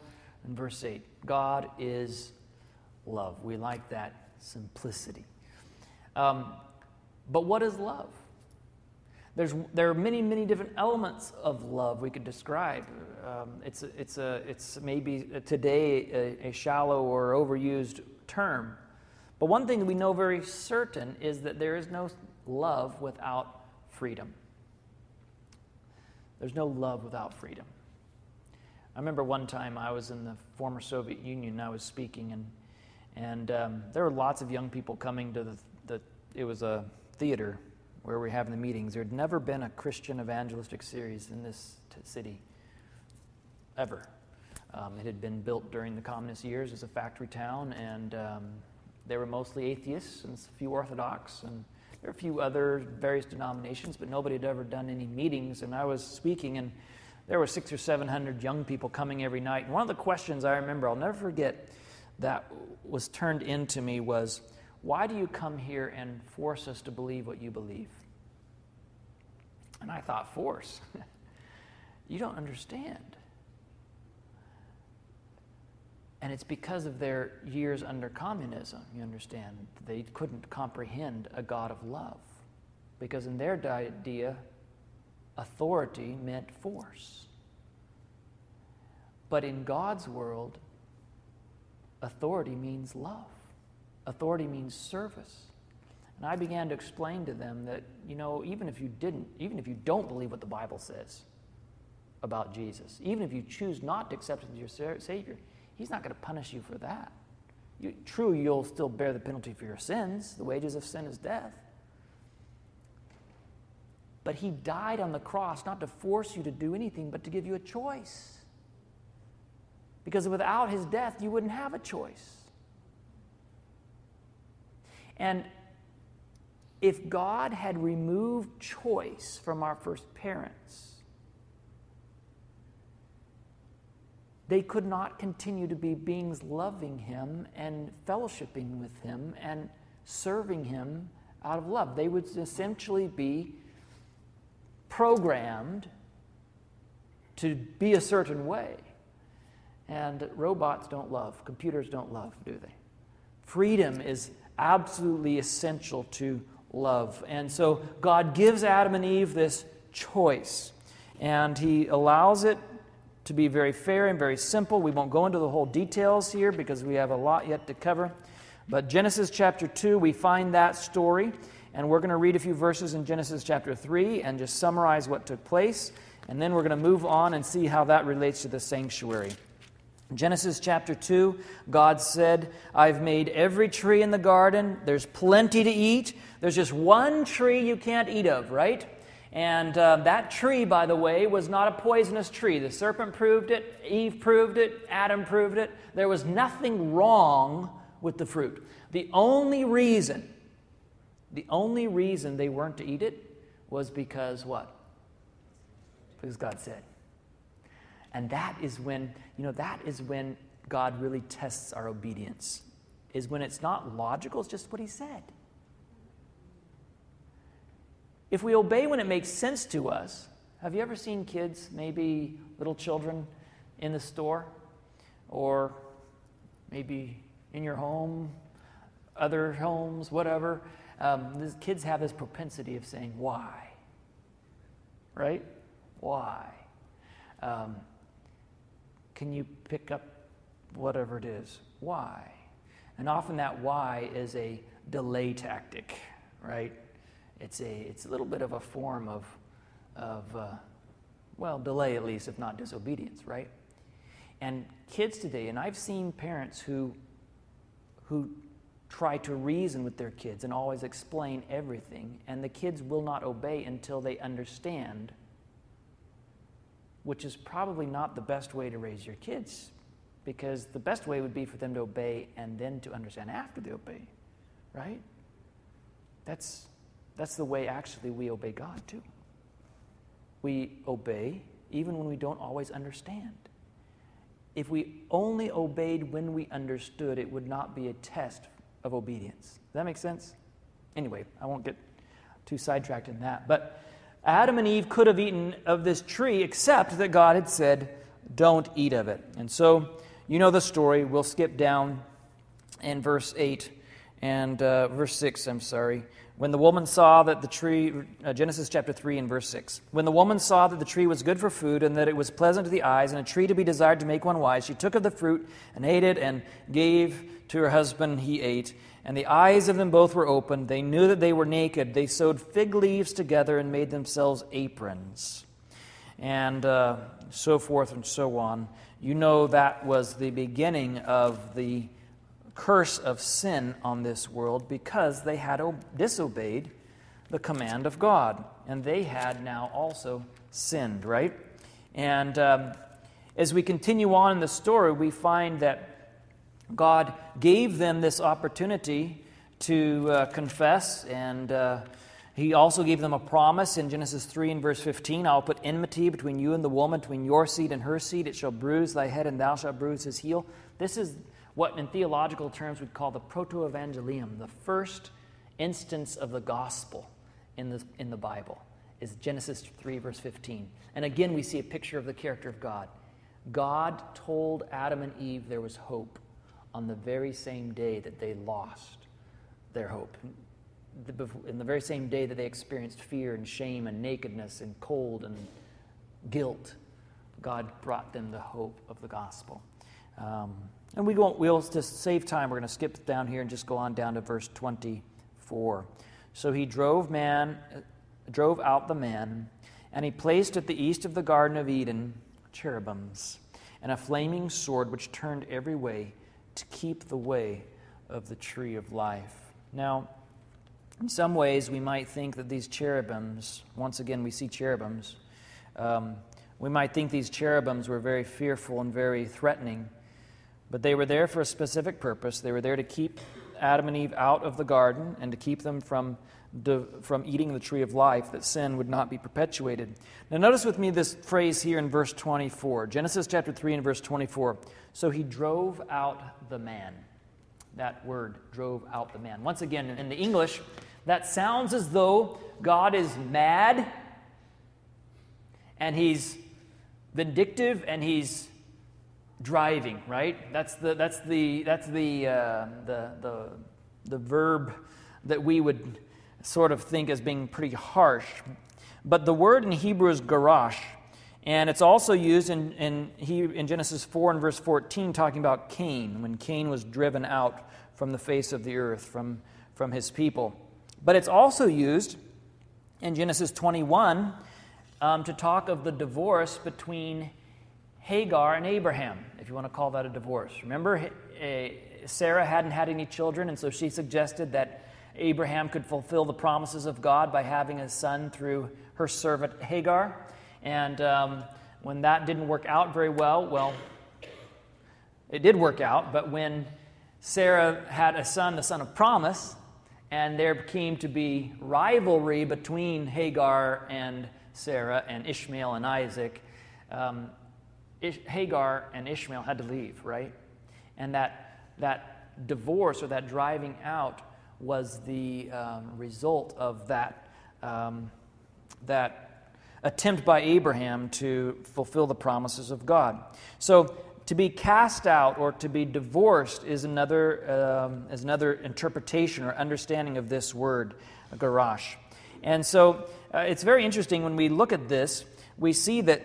and verse 8. God is love. We like that simplicity. Um, but what is love? There's, there are many, many different elements of love we could describe. Um, it's, it's, a, it's maybe today a, a shallow or overused term. But one thing we know very certain is that there is no love without freedom. There's no love without freedom. I remember one time I was in the former Soviet Union I was speaking, and, and um, there were lots of young people coming to the, the it was a theater where we're having the meetings. There had never been a Christian evangelistic series in this t- city, ever. Um, it had been built during the communist years as a factory town, and um, they were mostly atheists and a few Orthodox, and there were a few other various denominations, but nobody had ever done any meetings. And I was speaking, and there were six or seven hundred young people coming every night. And one of the questions I remember, I'll never forget, that was turned into me was, why do you come here and force us to believe what you believe? And I thought, Force? you don't understand. And it's because of their years under communism, you understand. They couldn't comprehend a God of love. Because in their idea, authority meant force. But in God's world, authority means love. Authority means service. And I began to explain to them that, you know, even if you didn't, even if you don't believe what the Bible says about Jesus, even if you choose not to accept him as your Savior, He's not going to punish you for that. You, true, you'll still bear the penalty for your sins. The wages of sin is death. But He died on the cross not to force you to do anything, but to give you a choice. Because without His death, you wouldn't have a choice. And if God had removed choice from our first parents, they could not continue to be beings loving him and fellowshipping with him and serving him out of love. They would essentially be programmed to be a certain way. And robots don't love, computers don't love, do they? Freedom is absolutely essential to love. And so God gives Adam and Eve this choice, and He allows it to be very fair and very simple. We won't go into the whole details here because we have a lot yet to cover. But Genesis chapter 2, we find that story, and we're going to read a few verses in Genesis chapter 3 and just summarize what took place. And then we're going to move on and see how that relates to the sanctuary. Genesis chapter 2, God said, I've made every tree in the garden. There's plenty to eat. There's just one tree you can't eat of, right? And uh, that tree, by the way, was not a poisonous tree. The serpent proved it, Eve proved it, Adam proved it. There was nothing wrong with the fruit. The only reason, the only reason they weren't to eat it was because what? Because God said. And that is when, you know, that is when God really tests our obedience, is when it's not logical, it's just what He said. If we obey when it makes sense to us, have you ever seen kids, maybe little children, in the store? Or maybe in your home, other homes, whatever? Um, kids have this propensity of saying, Why? Right? Why? Um, can you pick up whatever it is? Why? And often that why is a delay tactic, right? It's a, it's a little bit of a form of, of uh, well, delay at least, if not disobedience, right? And kids today, and I've seen parents who, who try to reason with their kids and always explain everything, and the kids will not obey until they understand which is probably not the best way to raise your kids because the best way would be for them to obey and then to understand after they obey, right? That's, that's the way actually we obey God too. We obey even when we don't always understand. If we only obeyed when we understood, it would not be a test of obedience. Does that make sense? Anyway, I won't get too sidetracked in that. But Adam and Eve could have eaten of this tree, except that God had said, Don't eat of it. And so, you know the story. We'll skip down in verse 8 and uh, verse 6, I'm sorry. When the woman saw that the tree, uh, Genesis chapter 3 and verse 6. When the woman saw that the tree was good for food and that it was pleasant to the eyes and a tree to be desired to make one wise, she took of the fruit and ate it and gave to her husband, he ate. And the eyes of them both were opened. They knew that they were naked. They sewed fig leaves together and made themselves aprons. And uh, so forth and so on. You know that was the beginning of the curse of sin on this world because they had disobeyed the command of God. And they had now also sinned, right? And um, as we continue on in the story, we find that God gave them this opportunity to uh, confess, and uh, He also gave them a promise in Genesis 3 and verse 15 I'll put enmity between you and the woman, between your seed and her seed. It shall bruise thy head, and thou shalt bruise his heel. This is what, in theological terms, we'd call the proto evangelium, the first instance of the gospel in the, in the Bible, is Genesis 3, verse 15. And again, we see a picture of the character of God. God told Adam and Eve there was hope on the very same day that they lost their hope. In the very same day that they experienced fear and shame and nakedness and cold and guilt, God brought them the hope of the gospel. Um, and we won't, we'll just save time. We're going to skip down here and just go on down to verse 24. So he drove man, drove out the man, and he placed at the east of the Garden of Eden cherubims and a flaming sword which turned every way to keep the way of the tree of life. Now, in some ways, we might think that these cherubims, once again, we see cherubims, um, we might think these cherubims were very fearful and very threatening. But they were there for a specific purpose. They were there to keep Adam and Eve out of the garden and to keep them from, from eating the tree of life, that sin would not be perpetuated. Now, notice with me this phrase here in verse 24 Genesis chapter 3 and verse 24. So he drove out the man. That word, drove out the man. Once again, in the English, that sounds as though God is mad and he's vindictive and he's driving, right? That's the, that's the, that's the, uh, the, the, the verb that we would sort of think as being pretty harsh. But the word in Hebrew is garash, and it's also used in, in, in Genesis 4 and verse 14, talking about Cain, when Cain was driven out from the face of the earth, from, from his people. But it's also used in Genesis 21 um, to talk of the divorce between Hagar and Abraham, if you want to call that a divorce. Remember, Sarah hadn't had any children, and so she suggested that Abraham could fulfill the promises of God by having a son through her servant Hagar. And um, when that didn't work out very well, well, it did work out, but when Sarah had a son, the son of promise, and there came to be rivalry between Hagar and Sarah and Ishmael and Isaac, um, Hagar and Ishmael had to leave, right? And that, that divorce or that driving out was the um, result of that, um, that attempt by Abraham to fulfill the promises of God. So, to be cast out or to be divorced is another, um, is another interpretation or understanding of this word, garash. And so, uh, it's very interesting when we look at this, we see that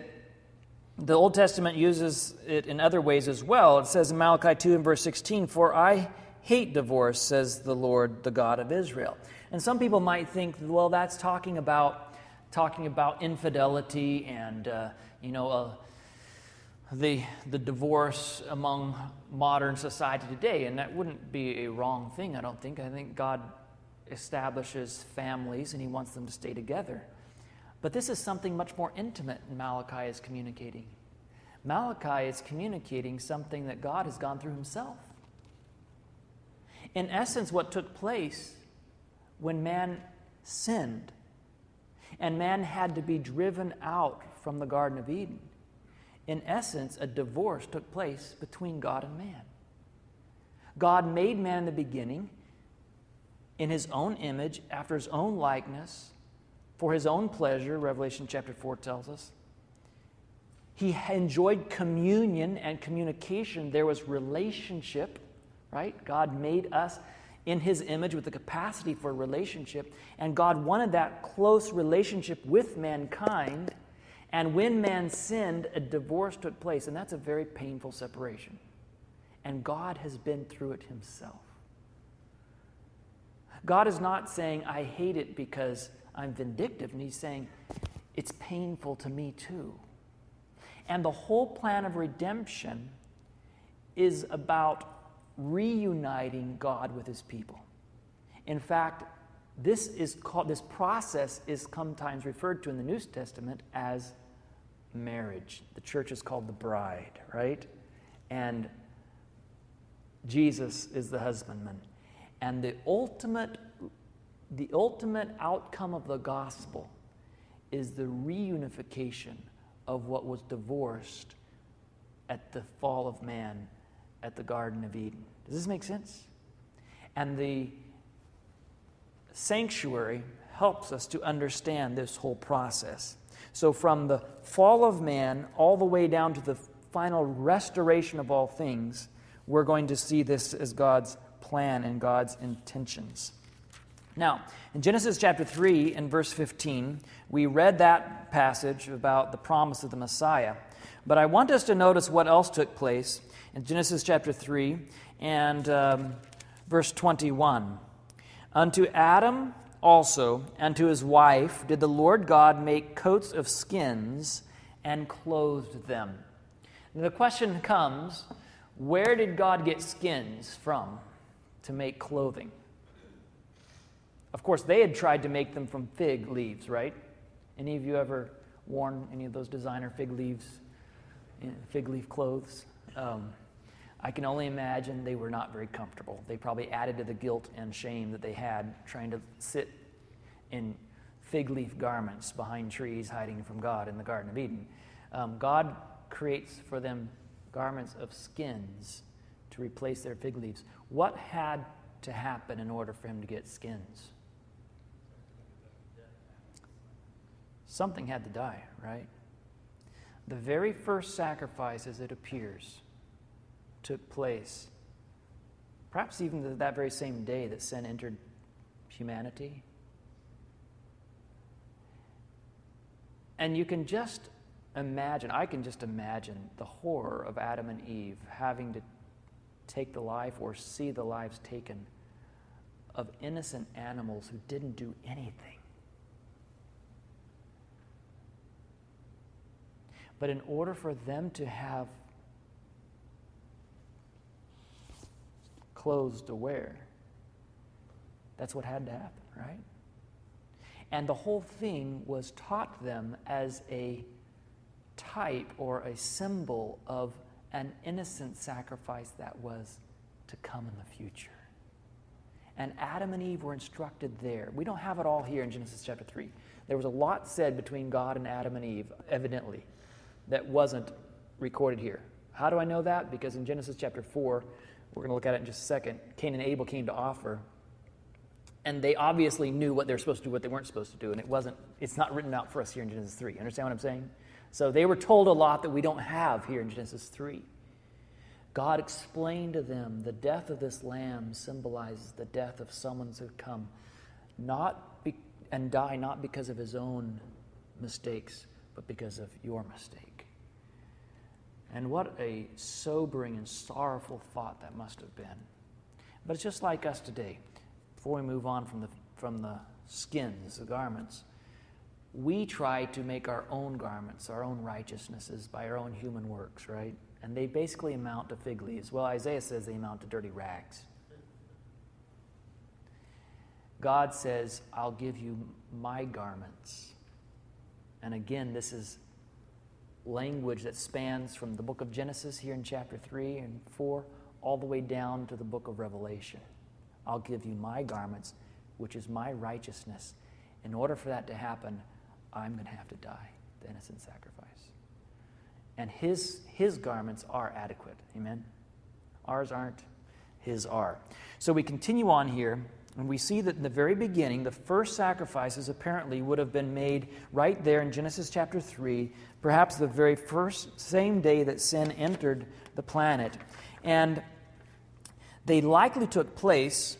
the Old Testament uses it in other ways as well. It says in Malachi 2 and verse 16, For I hate divorce, says the Lord, the God of Israel. And some people might think, well, that's talking about talking about infidelity and uh, you know uh, the the divorce among modern society today, and that wouldn't be a wrong thing. I don't think. I think God establishes families and He wants them to stay together. But this is something much more intimate Malachi is communicating. Malachi is communicating something that God has gone through himself. In essence, what took place when man sinned and man had to be driven out from the Garden of Eden, in essence, a divorce took place between God and man. God made man in the beginning in his own image, after his own likeness, for his own pleasure, Revelation chapter 4 tells us. He enjoyed communion and communication. There was relationship, right? God made us in his image with the capacity for relationship, and God wanted that close relationship with mankind. And when man sinned, a divorce took place, and that's a very painful separation. And God has been through it himself. God is not saying, I hate it because I'm vindictive. And he's saying, it's painful to me too. And the whole plan of redemption is about reuniting God with his people. In fact, this is called this process is sometimes referred to in the New Testament as marriage. The church is called the bride, right? And Jesus is the husbandman. And the ultimate the ultimate outcome of the gospel is the reunification of what was divorced at the fall of man at the Garden of Eden. Does this make sense? And the sanctuary helps us to understand this whole process. So, from the fall of man all the way down to the final restoration of all things, we're going to see this as God's plan and God's intentions. Now, in Genesis chapter 3 and verse 15, we read that passage about the promise of the Messiah. But I want us to notice what else took place in Genesis chapter 3 and um, verse 21. Unto Adam also and to his wife did the Lord God make coats of skins and clothed them. And the question comes where did God get skins from to make clothing? Of course, they had tried to make them from fig leaves, right? Any of you ever worn any of those designer fig leaves, fig leaf clothes? Um, I can only imagine they were not very comfortable. They probably added to the guilt and shame that they had trying to sit in fig leaf garments behind trees hiding from God in the Garden of Eden. Um, God creates for them garments of skins to replace their fig leaves. What had to happen in order for him to get skins? Something had to die, right? The very first sacrifice, as it appears, took place, perhaps even that very same day that sin entered humanity. And you can just imagine, I can just imagine the horror of Adam and Eve having to take the life or see the lives taken of innocent animals who didn't do anything. But in order for them to have clothes to wear, that's what had to happen, right? And the whole thing was taught them as a type or a symbol of an innocent sacrifice that was to come in the future. And Adam and Eve were instructed there. We don't have it all here in Genesis chapter 3. There was a lot said between God and Adam and Eve, evidently, that wasn't recorded here. How do I know that? Because in Genesis chapter 4, we're going to look at it in just a second, Cain and Abel came to offer. And they obviously knew what they were supposed to do, what they weren't supposed to do. And it wasn't, it's not written out for us here in Genesis 3. Understand what I'm saying? So they were told a lot that we don't have here in Genesis 3. God explained to them the death of this lamb symbolizes the death of someone who come not be, and die not because of his own mistakes, but because of your mistake. And what a sobering and sorrowful thought that must have been. But it's just like us today. Before we move on from the, from the skins, the garments, we try to make our own garments, our own righteousnesses by our own human works, right? And they basically amount to fig leaves. Well, Isaiah says they amount to dirty rags. God says, I'll give you my garments. And again, this is language that spans from the book of Genesis here in chapter 3 and 4 all the way down to the book of Revelation. I'll give you my garments, which is my righteousness. In order for that to happen, I'm going to have to die, the innocent sacrifice. And his, his garments are adequate. Amen? Ours aren't, his are. So we continue on here, and we see that in the very beginning, the first sacrifices apparently would have been made right there in Genesis chapter 3, perhaps the very first, same day that sin entered the planet. And they likely took place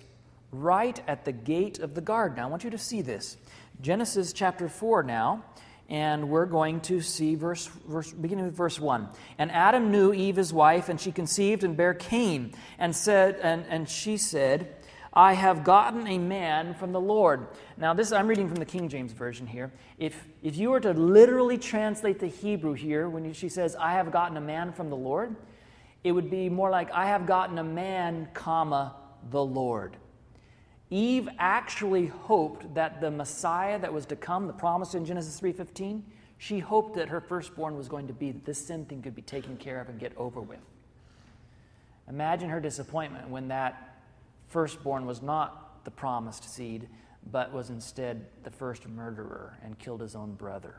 right at the gate of the garden. I want you to see this. Genesis chapter 4 now, and we're going to see verse, verse beginning with verse 1. And Adam knew Eve his wife, and she conceived and bare Cain, and said, and, and she said, I have gotten a man from the Lord. Now, this I'm reading from the King James Version here. If, if you were to literally translate the Hebrew here, when she says, I have gotten a man from the Lord, it would be more like, I have gotten a man, comma, the Lord. Eve actually hoped that the Messiah that was to come, the promise in Genesis 3:15, she hoped that her firstborn was going to be that this sin thing could be taken care of and get over with. Imagine her disappointment when that firstborn was not the promised seed, but was instead the first murderer and killed his own brother.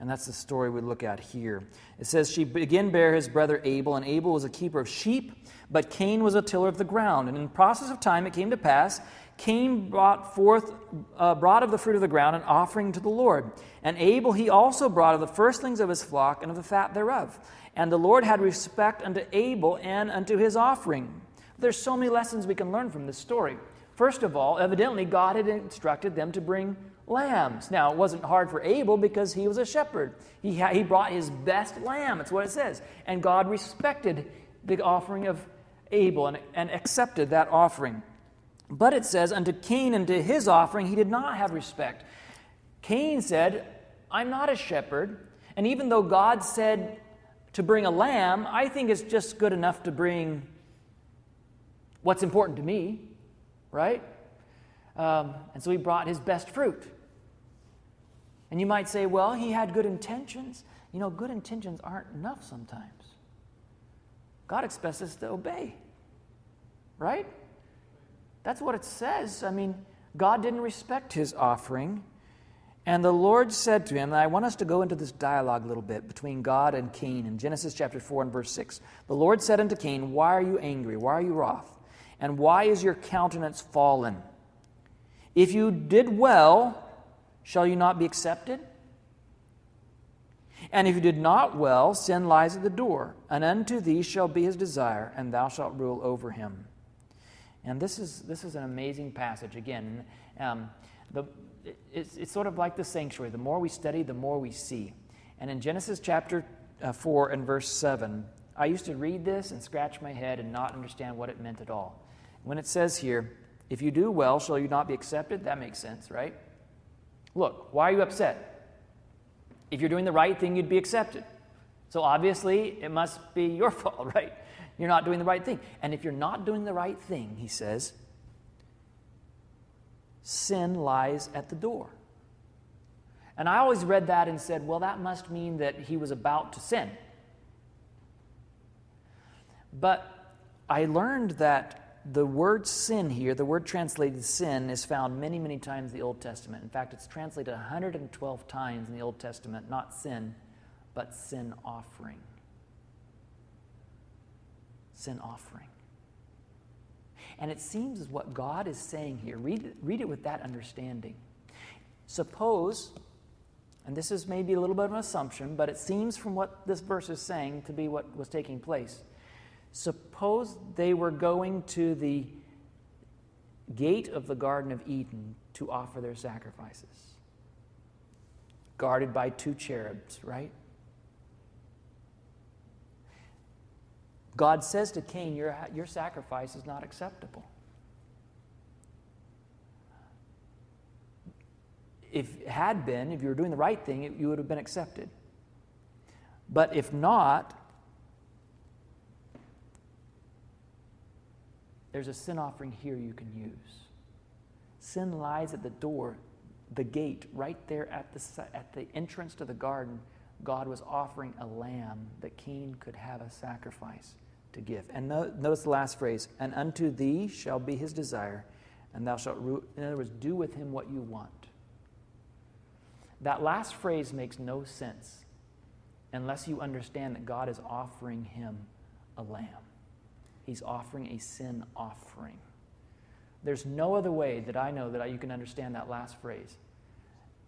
And that's the story we look at here. It says, She again bare his brother Abel, and Abel was a keeper of sheep, but Cain was a tiller of the ground. And in process of time it came to pass Cain brought forth, uh, brought of the fruit of the ground an offering to the Lord. And Abel he also brought of the firstlings of his flock and of the fat thereof. And the Lord had respect unto Abel and unto his offering. There's so many lessons we can learn from this story. First of all, evidently God had instructed them to bring lambs. Now, it wasn't hard for Abel because he was a shepherd. He, ha- he brought his best lamb, that's what it says. And God respected the offering of Abel and, and accepted that offering. But it says, Unto Cain and to his offering he did not have respect. Cain said, I'm not a shepherd. And even though God said to bring a lamb, I think it's just good enough to bring what's important to me, right? Um, and so he brought his best fruit. And you might say, well, he had good intentions. You know, good intentions aren't enough sometimes. God expects us to obey. Right? That's what it says. I mean, God didn't respect his offering. And the Lord said to him, and I want us to go into this dialogue a little bit between God and Cain in Genesis chapter 4 and verse 6. The Lord said unto Cain, Why are you angry? Why are you wroth? And why is your countenance fallen? If you did well, shall you not be accepted? And if you did not well, sin lies at the door, and unto thee shall be his desire, and thou shalt rule over him. And this is, this is an amazing passage. Again, um, the, it's, it's sort of like the sanctuary. The more we study, the more we see. And in Genesis chapter uh, 4 and verse 7, I used to read this and scratch my head and not understand what it meant at all. When it says here, if you do well, shall you not be accepted? That makes sense, right? Look, why are you upset? If you're doing the right thing, you'd be accepted. So obviously, it must be your fault, right? You're not doing the right thing. And if you're not doing the right thing, he says, sin lies at the door. And I always read that and said, well, that must mean that he was about to sin. But I learned that the word sin here, the word translated sin, is found many, many times in the Old Testament. In fact, it's translated 112 times in the Old Testament, not sin, but sin offering. Sin offering. And it seems as what God is saying here. Read, read it with that understanding. Suppose, and this is maybe a little bit of an assumption, but it seems from what this verse is saying to be what was taking place. Suppose they were going to the gate of the Garden of Eden to offer their sacrifices, guarded by two cherubs, right? God says to Cain, Your, your sacrifice is not acceptable. If it had been, if you were doing the right thing, it, you would have been accepted. But if not, There's a sin offering here you can use. Sin lies at the door, the gate, right there at the, at the entrance to the garden. God was offering a lamb that Cain could have a sacrifice to give. And notice the last phrase, and unto thee shall be his desire, and thou shalt, in other words, do with him what you want. That last phrase makes no sense unless you understand that God is offering him a lamb. He's offering a sin offering. There's no other way that I know that you can understand that last phrase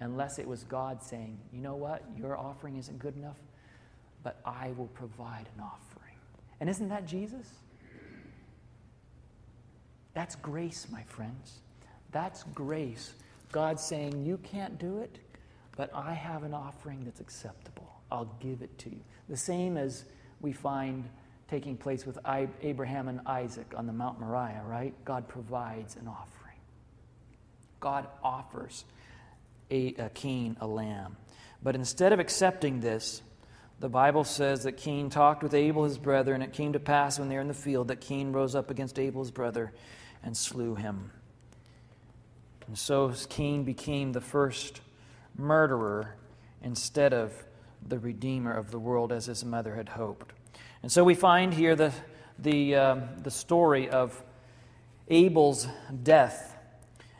unless it was God saying, you know what, your offering isn't good enough, but I will provide an offering. And isn't that Jesus? That's grace, my friends. That's grace. God saying, You can't do it, but I have an offering that's acceptable. I'll give it to you. The same as we find taking place with Abraham and Isaac on the Mount Moriah, right? God provides an offering. God offers a, a Cain a lamb. But instead of accepting this, the Bible says that Cain talked with Abel his brother, and it came to pass when they were in the field that Cain rose up against Abel's brother and slew him. And so Cain became the first murderer instead of the redeemer of the world as his mother had hoped. And so we find here the, the, um, the story of Abel's death.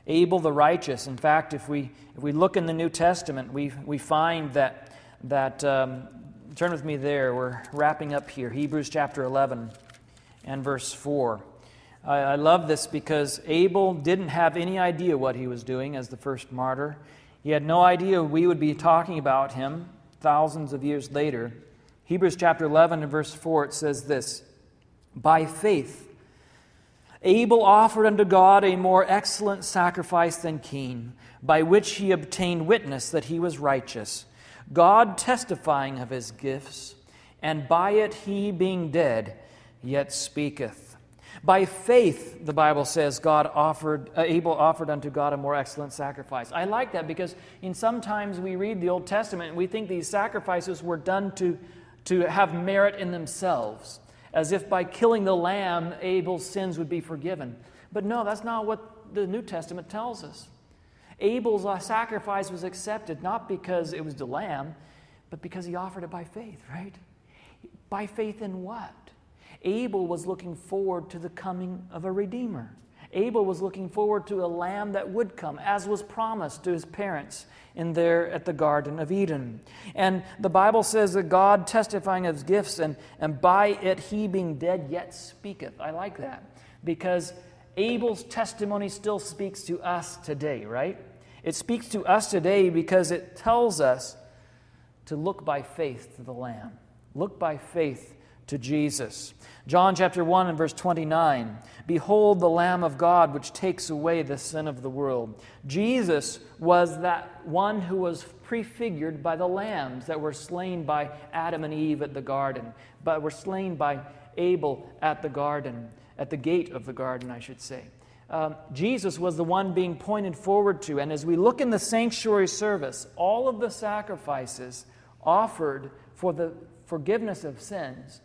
Abel the righteous. In fact, if we, if we look in the New Testament, we, we find that, that um, turn with me there, we're wrapping up here, Hebrews chapter 11 and verse 4. I, I love this because Abel didn't have any idea what he was doing as the first martyr. He had no idea we would be talking about him thousands of years later. Hebrews chapter 11 and verse 4, it says this By faith, Abel offered unto God a more excellent sacrifice than Cain, by which he obtained witness that he was righteous, God testifying of his gifts, and by it he being dead yet speaketh. By faith, the Bible says, God offered, uh, Abel offered unto God a more excellent sacrifice. I like that because in sometimes we read the Old Testament and we think these sacrifices were done to to have merit in themselves, as if by killing the lamb, Abel's sins would be forgiven. But no, that's not what the New Testament tells us. Abel's uh, sacrifice was accepted not because it was the lamb, but because he offered it by faith, right? By faith in what? Abel was looking forward to the coming of a redeemer. Abel was looking forward to a lamb that would come, as was promised to his parents in there at the Garden of Eden. And the Bible says that God testifying of his gifts, and, and by it he being dead yet speaketh. I like that because Abel's testimony still speaks to us today, right? It speaks to us today because it tells us to look by faith to the Lamb. Look by faith to Jesus. John chapter 1 and verse 29 Behold the Lamb of God which takes away the sin of the world. Jesus was that one who was prefigured by the lambs that were slain by Adam and Eve at the garden, but were slain by Abel at the garden, at the gate of the garden, I should say. Um, Jesus was the one being pointed forward to. And as we look in the sanctuary service, all of the sacrifices offered for the forgiveness of sins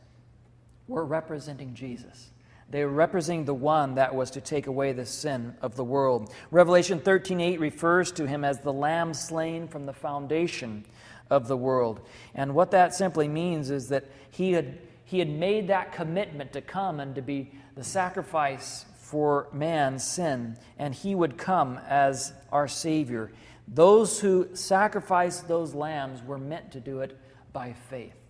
were representing Jesus. They were representing the one that was to take away the sin of the world. Revelation 13:8 refers to him as the lamb slain from the foundation of the world. And what that simply means is that he had he had made that commitment to come and to be the sacrifice for man's sin, and he would come as our Savior. Those who sacrificed those lambs were meant to do it by faith.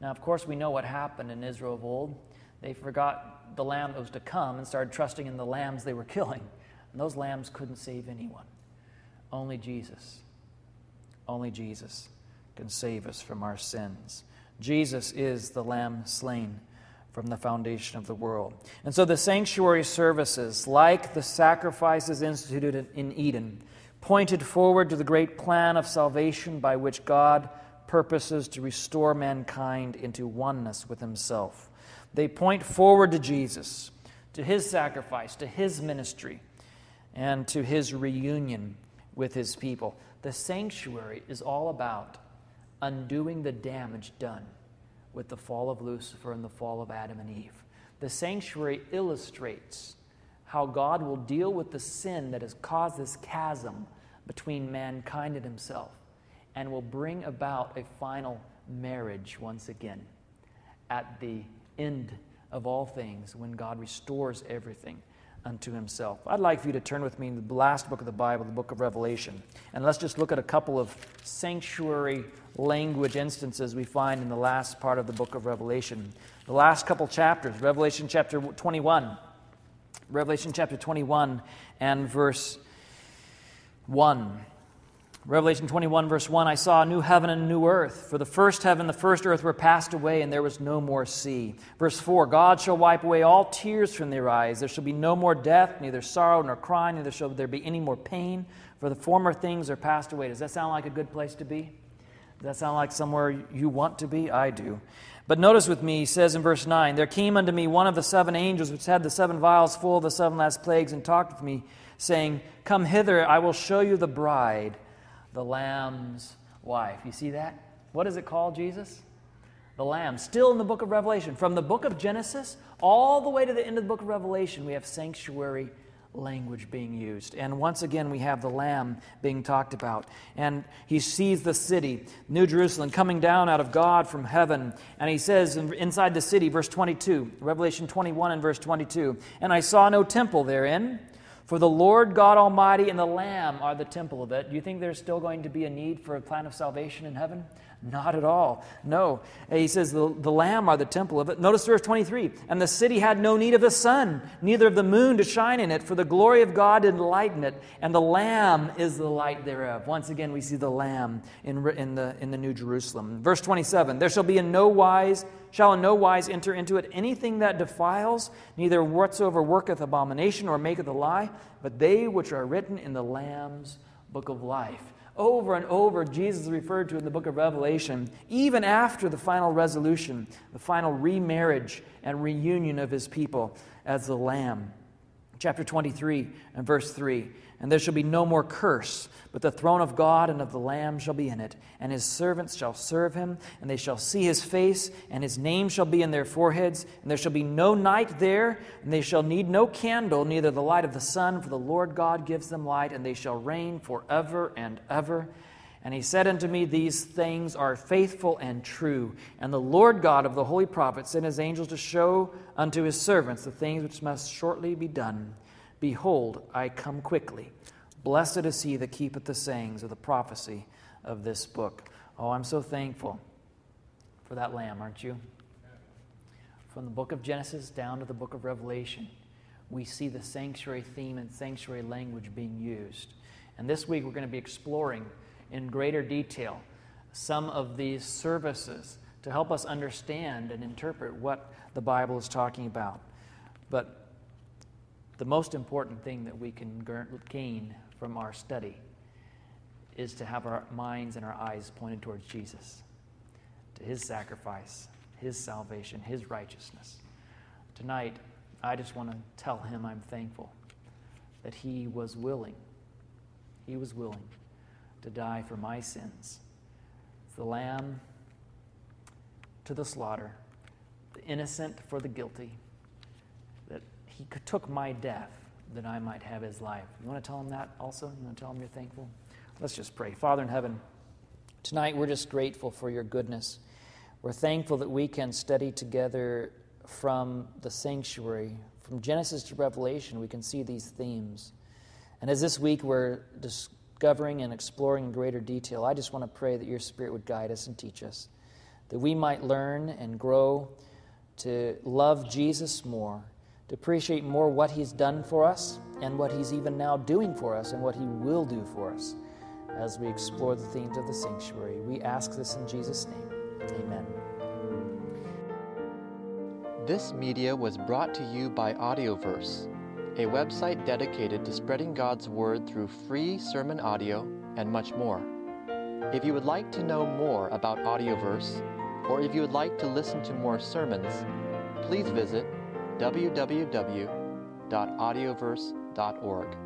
Now, of course, we know what happened in Israel of old. They forgot the lamb that was to come and started trusting in the lambs they were killing. And those lambs couldn't save anyone. Only Jesus, only Jesus can save us from our sins. Jesus is the lamb slain from the foundation of the world. And so the sanctuary services, like the sacrifices instituted in Eden, pointed forward to the great plan of salvation by which God purposes to restore mankind into oneness with Himself. They point forward to Jesus, to His sacrifice, to His ministry, and to His reunion with His people. The sanctuary is all about undoing the damage done with the fall of Lucifer and the fall of Adam and Eve. The sanctuary illustrates how God will deal with the sin that has caused this chasm between mankind and Himself and will bring about a final marriage once again at the end of all things when God restores everything unto himself. I'd like for you to turn with me in the last book of the Bible, the book of Revelation, and let's just look at a couple of sanctuary language instances we find in the last part of the book of Revelation. The last couple chapters, Revelation chapter 21. Revelation chapter 21 and verse 1. Revelation 21, verse 1 I saw a new heaven and a new earth. For the first heaven, the first earth were passed away, and there was no more sea. Verse 4 God shall wipe away all tears from their eyes. There shall be no more death, neither sorrow nor crying, neither shall there be any more pain, for the former things are passed away. Does that sound like a good place to be? Does that sound like somewhere you want to be? I do. But notice with me, he says in verse 9 There came unto me one of the seven angels which had the seven vials full of the seven last plagues, and talked with me, saying, Come hither, I will show you the bride the Lamb's wife. You see that? What is it called, Jesus? The Lamb. Still in the book of Revelation. From the book of Genesis all the way to the end of the book of Revelation, we have sanctuary language being used. And once again, we have the Lamb being talked about. And he sees the city, New Jerusalem, coming down out of God from heaven. And he says inside the city, verse 22, Revelation 21 and verse 22, And I saw no temple therein for the Lord God Almighty and the Lamb are the temple of it. Do you think there's still going to be a need for a plan of salvation in heaven? Not at all. No. He says the, the Lamb are the temple of it. Notice verse 23 And the city had no need of the sun, neither of the moon to shine in it, for the glory of God did lighten it, and the Lamb is the light thereof. Once again, we see the Lamb in, in, the, in the New Jerusalem. Verse 27 There shall be in no wise shall in no wise enter into it anything that defiles, neither whatsoever worketh abomination or maketh a lie, but they which are written in the Lamb's book of life. Over and over, Jesus is referred to in the book of Revelation, even after the final resolution, the final remarriage and reunion of his people as the Lamb. Chapter 23 and verse 3 and there shall be no more curse, but the throne of God and of the Lamb shall be in it, and his servants shall serve him, and they shall see his face, and his name shall be in their foreheads, and there shall be no night there, and they shall need no candle, neither the light of the sun, for the Lord God gives them light, and they shall reign forever and ever. And he said unto me, These things are faithful and true. And the Lord God of the holy prophets sent his angels to show unto his servants the things which must shortly be done. Behold, I come quickly. Blessed is he that keepeth the sayings of the prophecy of this book. Oh, I'm so thankful for that lamb, aren't you? From the book of Genesis down to the book of Revelation, we see the sanctuary theme and sanctuary language being used. And this week we're going to be exploring in greater detail some of these services to help us understand and interpret what the Bible is talking about. But the most important thing that we can gain from our study is to have our minds and our eyes pointed towards Jesus, to his sacrifice, his salvation, his righteousness. Tonight, I just want to tell him I'm thankful that he was willing. He was willing to die for my sins. The lamb to the slaughter, the innocent for the guilty, that he took my death that I might have his life. You want to tell him that also? You want to tell him you're thankful? Let's just pray. Father in heaven, tonight we're just grateful for your goodness. We're thankful that we can study together from the sanctuary, from Genesis to Revelation. We can see these themes. And as this week we're discovering and exploring in greater detail, I just want to pray that your Spirit would guide us and teach us, that we might learn and grow to love Jesus more, to appreciate more what He's done for us and what He's even now doing for us and what He will do for us as we explore the themes of the sanctuary. We ask this in Jesus' name. Amen. This media was brought to you by Audioverse a website dedicated to spreading God's Word through free sermon audio and much more. If you would like to know more about Audioverse, or if you would like to listen to more sermons, please visit www.audioverse.org.